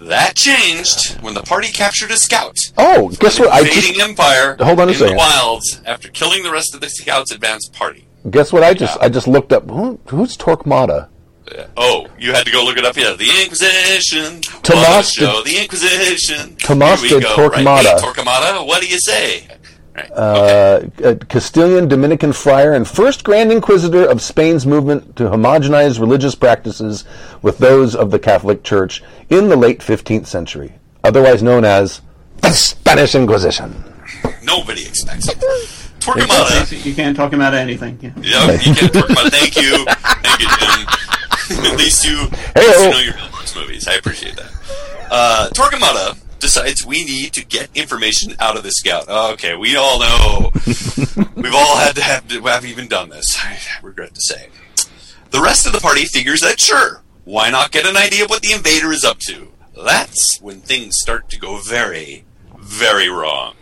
That changed when the party captured a scout. Oh, guess what? I just Empire Hold on a in second. the wilds after killing the rest of the scout's advance party. guess what? I just I just looked up. Who, who's Torquemada? Uh, oh, you had to go look it up. Yeah, the Inquisition. Tomas the Inquisition. Tomas Torquemada. Right? Hey, Torquemada, what do you say? Right. Uh, a Castilian Dominican friar and first Grand Inquisitor of Spain's movement to homogenize religious practices with those of the Catholic Church in the late 15th century, otherwise known as the Spanish Inquisition. Nobody expects it. Torquemada. You can't talk about anything. Yeah. Yep, you can't Torquemada. Thank you. Thank you, Jim. at least you, at least you know your Hillbillies movies. I appreciate that. Uh, Torquemada decides we need to get information out of the scout. Okay, we all know. We've all had to have, to have even done this. I regret to say. The rest of the party figures that sure, why not get an idea of what the invader is up to? That's when things start to go very, very wrong.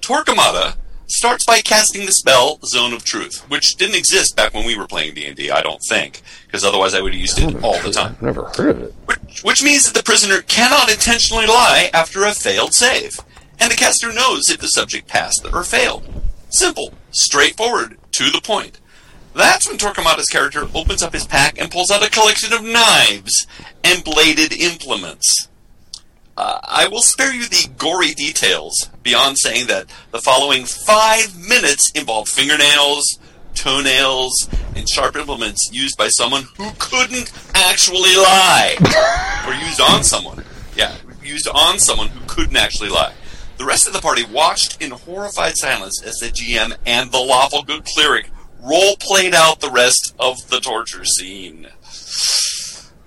Torquemada starts by casting the spell Zone of Truth, which didn't exist back when we were playing D&D, I don't think, because otherwise I would have used it all the time. I've never heard of it. Which, which means that the prisoner cannot intentionally lie after a failed save, and the caster knows if the subject passed or failed. Simple, straightforward, to the point. That's when Torquemada's character opens up his pack and pulls out a collection of knives and bladed implements. Uh, I will spare you the gory details beyond saying that the following five minutes involved fingernails, toenails, and sharp implements used by someone who couldn't actually lie. or used on someone. Yeah, used on someone who couldn't actually lie. The rest of the party watched in horrified silence as the GM and the lawful good cleric role played out the rest of the torture scene.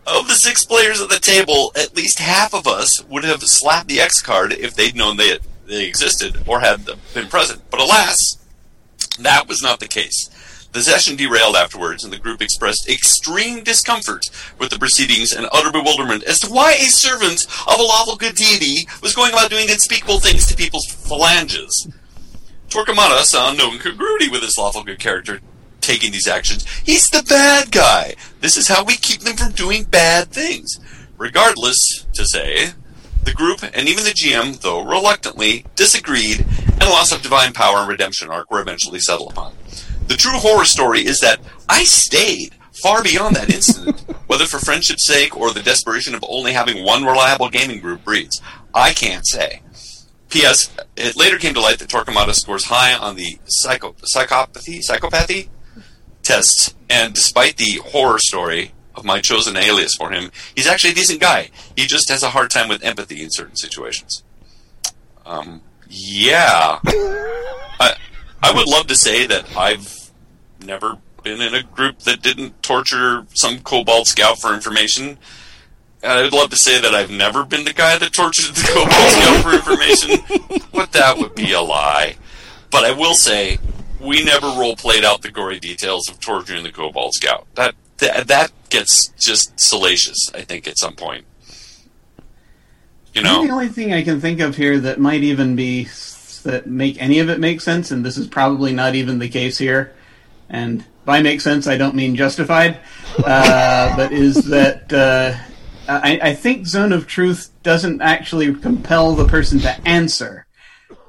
Of the six players at the table, at least half of us would have slapped the X card if they'd known they, they existed or had been present. But alas, that was not the case. The session derailed afterwards, and the group expressed extreme discomfort with the proceedings and utter bewilderment as to why a servant of a lawful good deity was going about doing unspeakable things to people's phalanges. Torquemada saw no incongruity with his lawful good character taking these actions. He's the bad guy. This is how we keep them from doing bad things. Regardless, to say, the group and even the GM, though reluctantly, disagreed, and loss of divine power and redemption arc were eventually settled upon. The true horror story is that I stayed far beyond that incident, whether for friendship's sake or the desperation of only having one reliable gaming group breeds. I can't say. P.S. It later came to light that Torquemada scores high on the psycho- psychopathy psychopathy tests, and despite the horror story of my chosen alias for him, he's actually a decent guy. He just has a hard time with empathy in certain situations. Um, yeah, I I would love to say that I've never been in a group that didn't torture some kobold scout for information. And I'd love to say that I've never been the guy that tortured the kobold scout for information, but that would be a lie. But I will say, we never role played out the gory details of torturing the kobold scout. That that, that gets just salacious. I think at some point. You know, The only thing I can think of here that might even be that make any of it make sense, and this is probably not even the case here. And by make sense, I don't mean justified, uh, but is that uh, I, I think Zone of Truth doesn't actually compel the person to answer.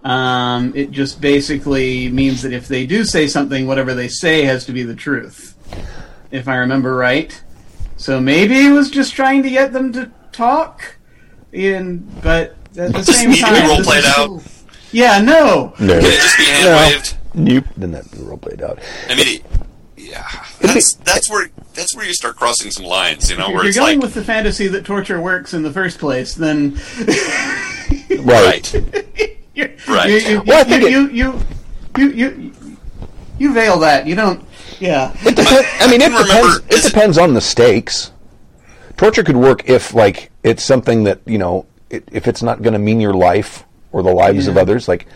Um, it just basically means that if they do say something, whatever they say has to be the truth. If I remember right. So maybe he was just trying to get them to talk. In but at the Does same need to be time, role played out? still- Yeah, no. No. Can it just be hand No. waved? Nope. Then that role played out. I mean, it, yeah, that's that's where that's where you start crossing some lines, you know, If where you're it's going like, with the fantasy that torture works in the first place, then Right. you, Right. you, you, Well, I think you, it- you, you, you, you, you veil that. You don't. Yeah. It depends. I mean, it depends. remember- It is it- depends on the stakes. Torture could work if, like, it's something that you know, it, if it's not going to mean your life or the lives of mm-hmm. others. Like,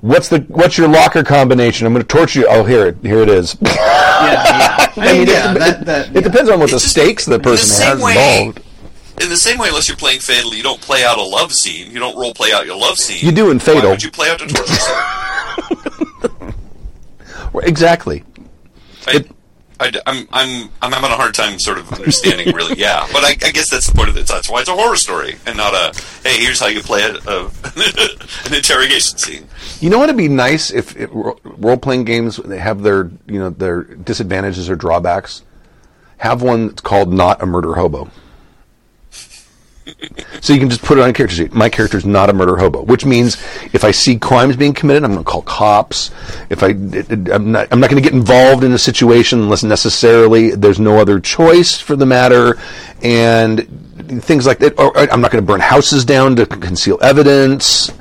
what's the what's your locker combination? I'm going to torture you. Oh, here it here it is. Yeah. yeah. I mean, mean, yeah, it, that, it- that, it depends on what the just- stakes the in the person same has way- involved. In the same way, unless you're playing Fatal, you don't play out a love scene. You don't role play out your love scene. You do in Fatal. Why would you play out the torture scene? Exactly. I, I, am I'm, I'm having a hard time sort of understanding, really. Yeah, but I, I guess that's the point of it. That's why it's a horror story and not a hey, here's how you play uh, a, a an interrogation scene. You know what would be nice if, if role playing games they have their you know their disadvantages or drawbacks. Have one that's called not a murder hobo. So you can just put it on a character sheet. My character is not a murder hobo, which means if I see crimes being committed, I'm going to call cops. If I, I'm not, I'm not going to get involved in a situation unless necessarily there's no other choice for the matter, and things like that. Or I'm not going to burn houses down to conceal evidence.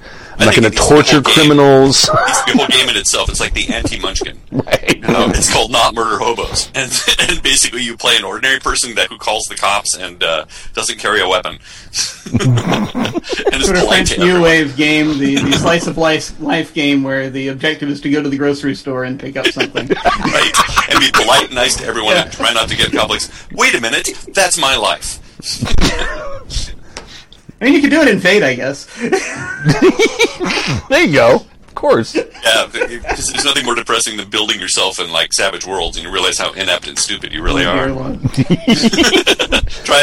I'm not going to torture whole game. criminals. It's the whole game in itself. It's like the anti-Munchkin. right. You know, it's called not murder hobos, and and basically you play an ordinary person that who calls the cops and uh, doesn't carry a weapon, and is Sort of polite French to New everyone. Wave game, the, the slice of life, life game where the objective is to go to the grocery store and pick up something. right? And be polite and nice to everyone Yeah. and try not to get in conflicts. Wait a minute, that's my life. I mean, you could do it in Fate, I guess. There you go. Of course. Yeah, because there's nothing more depressing than building yourself in like savage worlds, and you realize how inept and stupid you really are. Try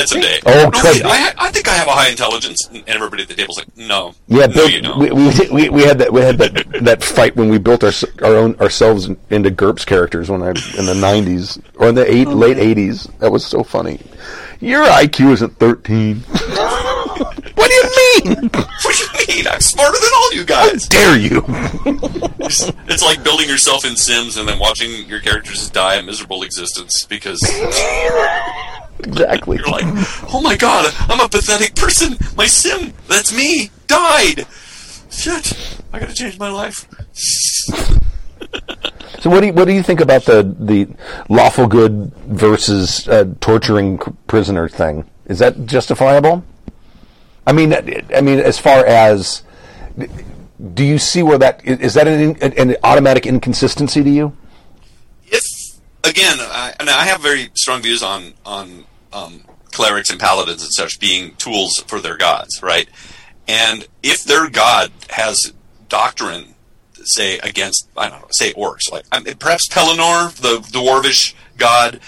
it someday. Oh, no, wait, I, I think I have a high intelligence, and everybody at the table's like, no, Yeah, no, Bill, you don't. we, we, we, we had that we had that, that fight when we built our our own ourselves into GURPS characters when I in the nineties or in the eight, oh, late eighties. That was so funny. Your IQ isn't thirteen. what do you mean? what do you mean? I'm smarter than all you guys. How Dare you? It's, it's like building yourself in Sims and then watching your characters die a miserable existence because exactly. you're like, oh my god, I'm a pathetic person. My Sim, that's me, died. Shit, I gotta change my life. So what do you, what do you think about the the lawful good versus uh, torturing prisoner thing? Is that justifiable? I mean, I mean, as far as do you see where that is that an, an automatic inconsistency to you? if again, I, and I have very strong views on on um, clerics and paladins and such being tools for their gods, right? And if their god has doctrine, say against I don't know, say orcs, like I mean, perhaps Pelennor, the dwarvish god,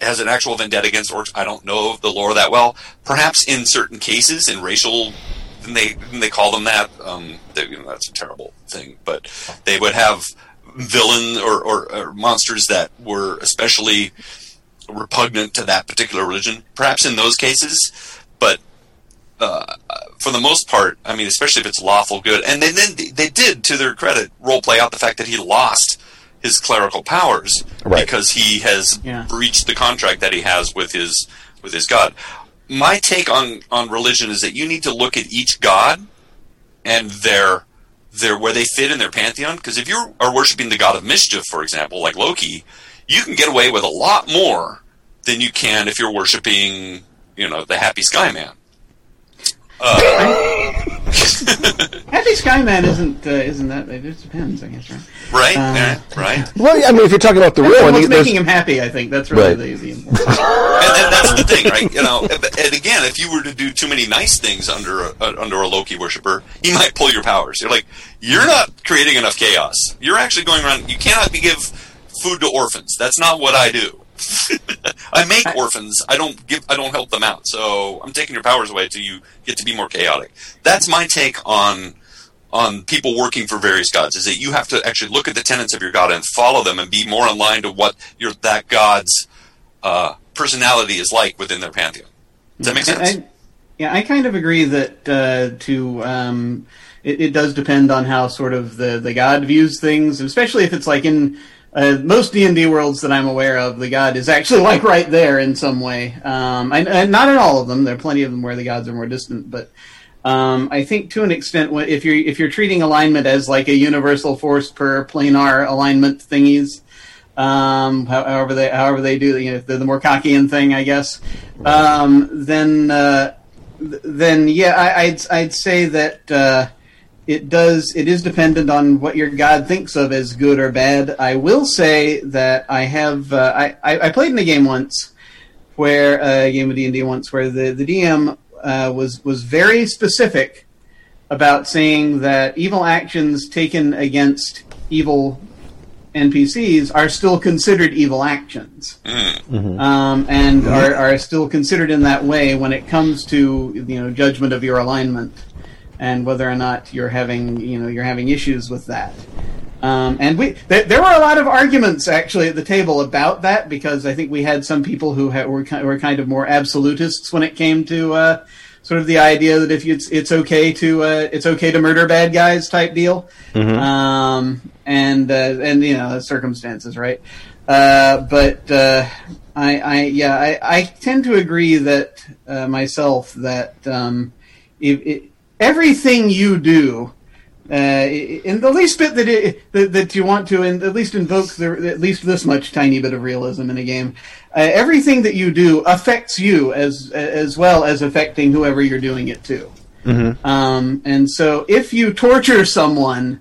has an actual vendetta against orcs. I don't know the lore that well. Perhaps in certain cases, in racial they they call them that. Um, they, you know, that's a terrible thing, but they would have villain or, or, or monsters that were especially repugnant to that particular religion. Perhaps in those cases, but uh, for the most part, I mean, especially if it's lawful good, and then then they did, to their credit, role play out the fact that he lost his clerical powers Right. because he has Yeah. breached the contract that he has with his with his god. My take on on religion is that you need to look at each god and their their where they fit in their pantheon. Because if you are worshiping the god of mischief, for example, like Loki, you can get away with a lot more than you can if you're worshiping, you know, the happy sky man. Uh, Happy Skyman isn't uh, isn't that? It just depends, I guess, right? Right? Uh, Yeah, right? Well, I mean, if you're talking about the real one, what's making him happy? I think that's really Right. the, the important. and, and that's the thing, right? You know, and and again, if you were to do too many nice things under a, uh, under a Loki worshiper, he might pull your powers. You're like, you're not creating enough chaos. You're actually going around. You cannot be give food to orphans. That's not what I do. I make orphans. I don't give. I don't help them out. So I'm taking your powers away till you get to be more chaotic. That's my take on on people working for various gods. Is that you have to actually look at the tenets of your god and follow them and be more in line to what your that god's uh, personality is like within their pantheon. Does that make sense? I, yeah, I kind of agree that uh, to um, it, it does depend on how sort of the, the god views things, especially if it's like in uh, most D and D worlds that I'm aware of, the god is actually like right there in some way. Um, and, and not in all of them. There are plenty of them where the gods are more distant, but um, I think to an extent, if you're if you're treating alignment as like a universal force per planar alignment thingies, um, however they however they do, you know, the, the Moorcockian thing, I guess, um, then uh, then yeah, I, I'd I'd say that. Uh, it does it is dependent on what your god thinks of as good or bad. I will say that i have uh, I, I I played in a game once where uh, a game of d&d once where the, the dm uh, was was very specific about saying that evil actions taken against evil npcs are still considered evil actions. Um, and are, are still considered in that way when it comes to you know judgment of your alignment and whether or not you're having you know you're having issues with that. Um, and we there, there were a lot of arguments actually at the table about that because I think we had some people who ha- were ki- were kind of more absolutists when it came to uh, sort of the idea that if it's it's okay to uh, it's okay to murder bad guys type deal, um, and uh, and you know circumstances right. Uh, but uh, I, I yeah I, I tend to agree that uh, myself that um, if, it, everything you do, uh, in the least bit that, it, that that you want to, and at least invoke the, at least this much tiny bit of realism in a game, uh, everything that you do affects you as as well as affecting whoever you're doing it to. Um, and so, if you torture someone,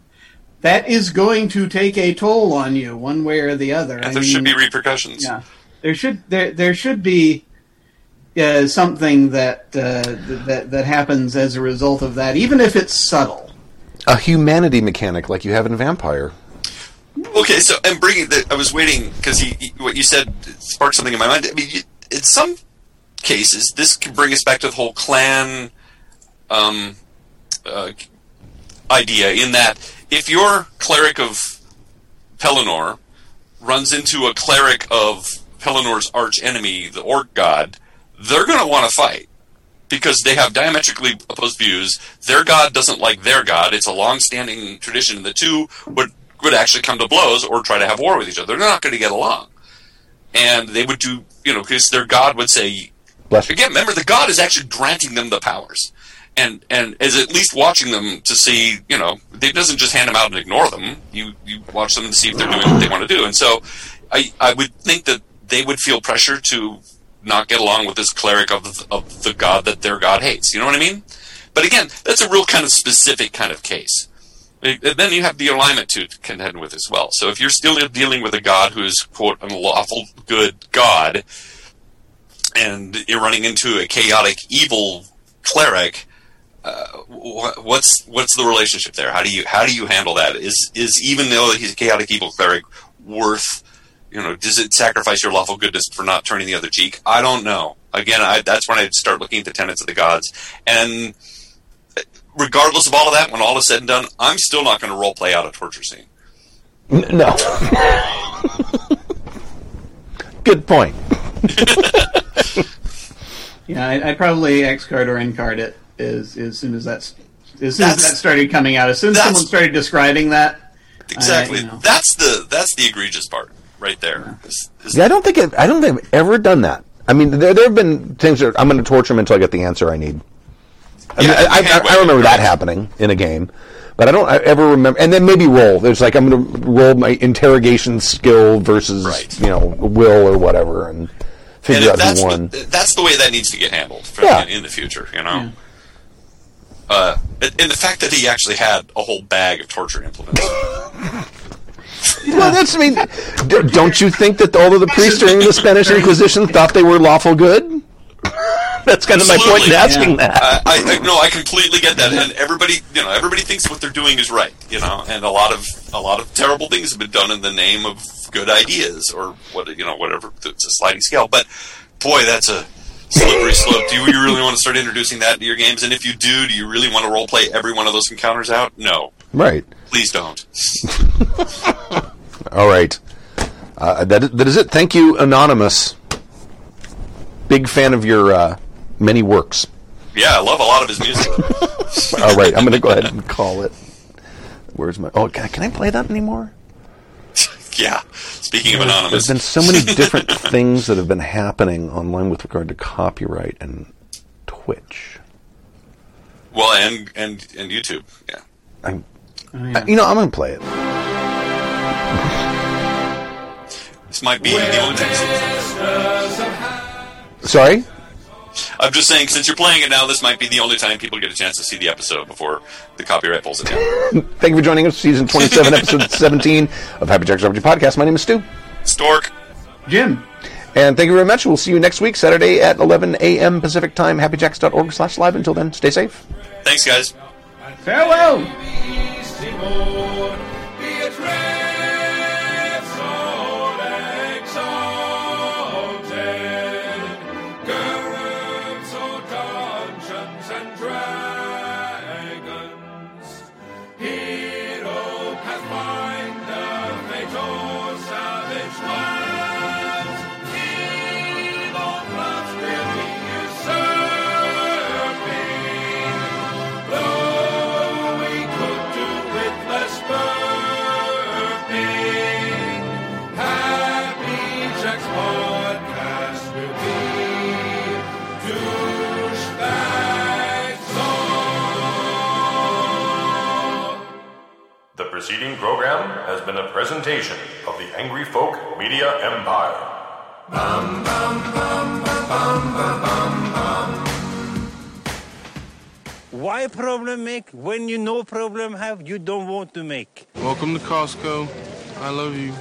that is going to take a toll on you, one way or the other. and I there should be repercussions. yeah, there should there there should be uh, something that uh, that that happens as a result of that, even if it's subtle. A humanity mechanic like you have in Vampire. Okay, so and bringing the, I was waiting because what you said sparked something in my mind. I mean, you, in some cases, this can bring us back to the whole clan um, uh, idea. In that, if your cleric of Pelennor runs into a cleric of Pellennor's arch enemy, the Orc god, they're going to want to fight because they have diametrically opposed views. Their god doesn't like their god. It's a long-standing tradition. The two would would actually come to blows or try to have war with each other. They're not going to get along, and they would do you know because their god would say Bless again. Remember, the god is actually granting them the powers. And, and is at least watching them to see, you know, they doesn't just hand them out and ignore them. You you watch them to see if they're doing what they want to do. And so, I I would think that they would feel pressure to not get along with this cleric of the, of the god that their god hates. You know what I mean? But again, that's a real kind of specific kind of case. And then you have the alignment to contend with as well. So if you're still dealing with a god who is quote unlawful good god, and you're running into a chaotic evil cleric, uh, what's what's the relationship there? How do you how do you handle that? Is is even though he's a chaotic evil cleric worth you know, does it sacrifice your lawful goodness for not turning the other cheek? I don't know. Again, I, that's when I'd start looking at the tenets of the gods. And regardless of all of that, when all is said and done, I'm still not going to role play out a torture scene. No. Good point. Yeah, I, I'd probably X card or N card it as as soon as that's as soon as that started coming out. As soon as someone started describing that, Exactly. you know. That's the that's the egregious part right there. Is- is- Yeah, I don't think it, I don't think I've ever done that. I mean, there there have been things that I'm going to torture him until I get the answer I need. I, mean, Yeah, I, I, I remember that happening in a game, but I don't I ever remember. And then maybe roll. There's like I'm going to roll my interrogation skill versus Right. you know will or whatever, and and figure if out that's who won. the, that's the way that needs to get handled for, Yeah. in, in the future. You know. Uh, and and the fact that he actually had a whole bag of torture implements. Well, that's I mean, d- don't you think that all of the priests during the Spanish Inquisition thought they were lawful good? that's kind of my point in asking Yeah. that. I, I no, I completely get that, and everybody, you know, everybody thinks what they're doing is right, you know, and a lot of a lot of terrible things have been done in the name of good ideas or what you know, whatever. It's a sliding scale, but boy, that's a slippery slope. Do you, you really want to start introducing that into your games? And if you do, do you really want to role play every one of those encounters out? No, Right. Please don't. All right. Uh, that, that is it. Thank you, Anonymous. big fan of your uh, many works. Yeah, I love a lot of his music. All right, I'm going to go ahead and call it. Where's my? Oh, can I, can I play that anymore? yeah. Speaking of anonymous, there's been so many different things that have been happening online with regard to copyright and Twitch. well, and and and YouTube. Yeah. I'm, Oh, I- uh, you know, I'm going to play it. This might be the only time. Sorry. I'm just saying, since you're playing it now, this might be the only time people get a chance to see the episode before the copyright pulls it down. Thank you for joining us, season 27, episode 17 of Happy Jack's RPG Podcast. My name is Stu. Stork. Jim. And thank you very much. We'll see you next week, Saturday at 11 a.m. Pacific time. HappyJacks.org slash live. Until then, stay safe. Thanks, guys. Farewell. The preceding program has been a presentation of the Angry Folk Media Empire. Why problem make when you no problem have you don't want to make? Welcome to Costco. I love you.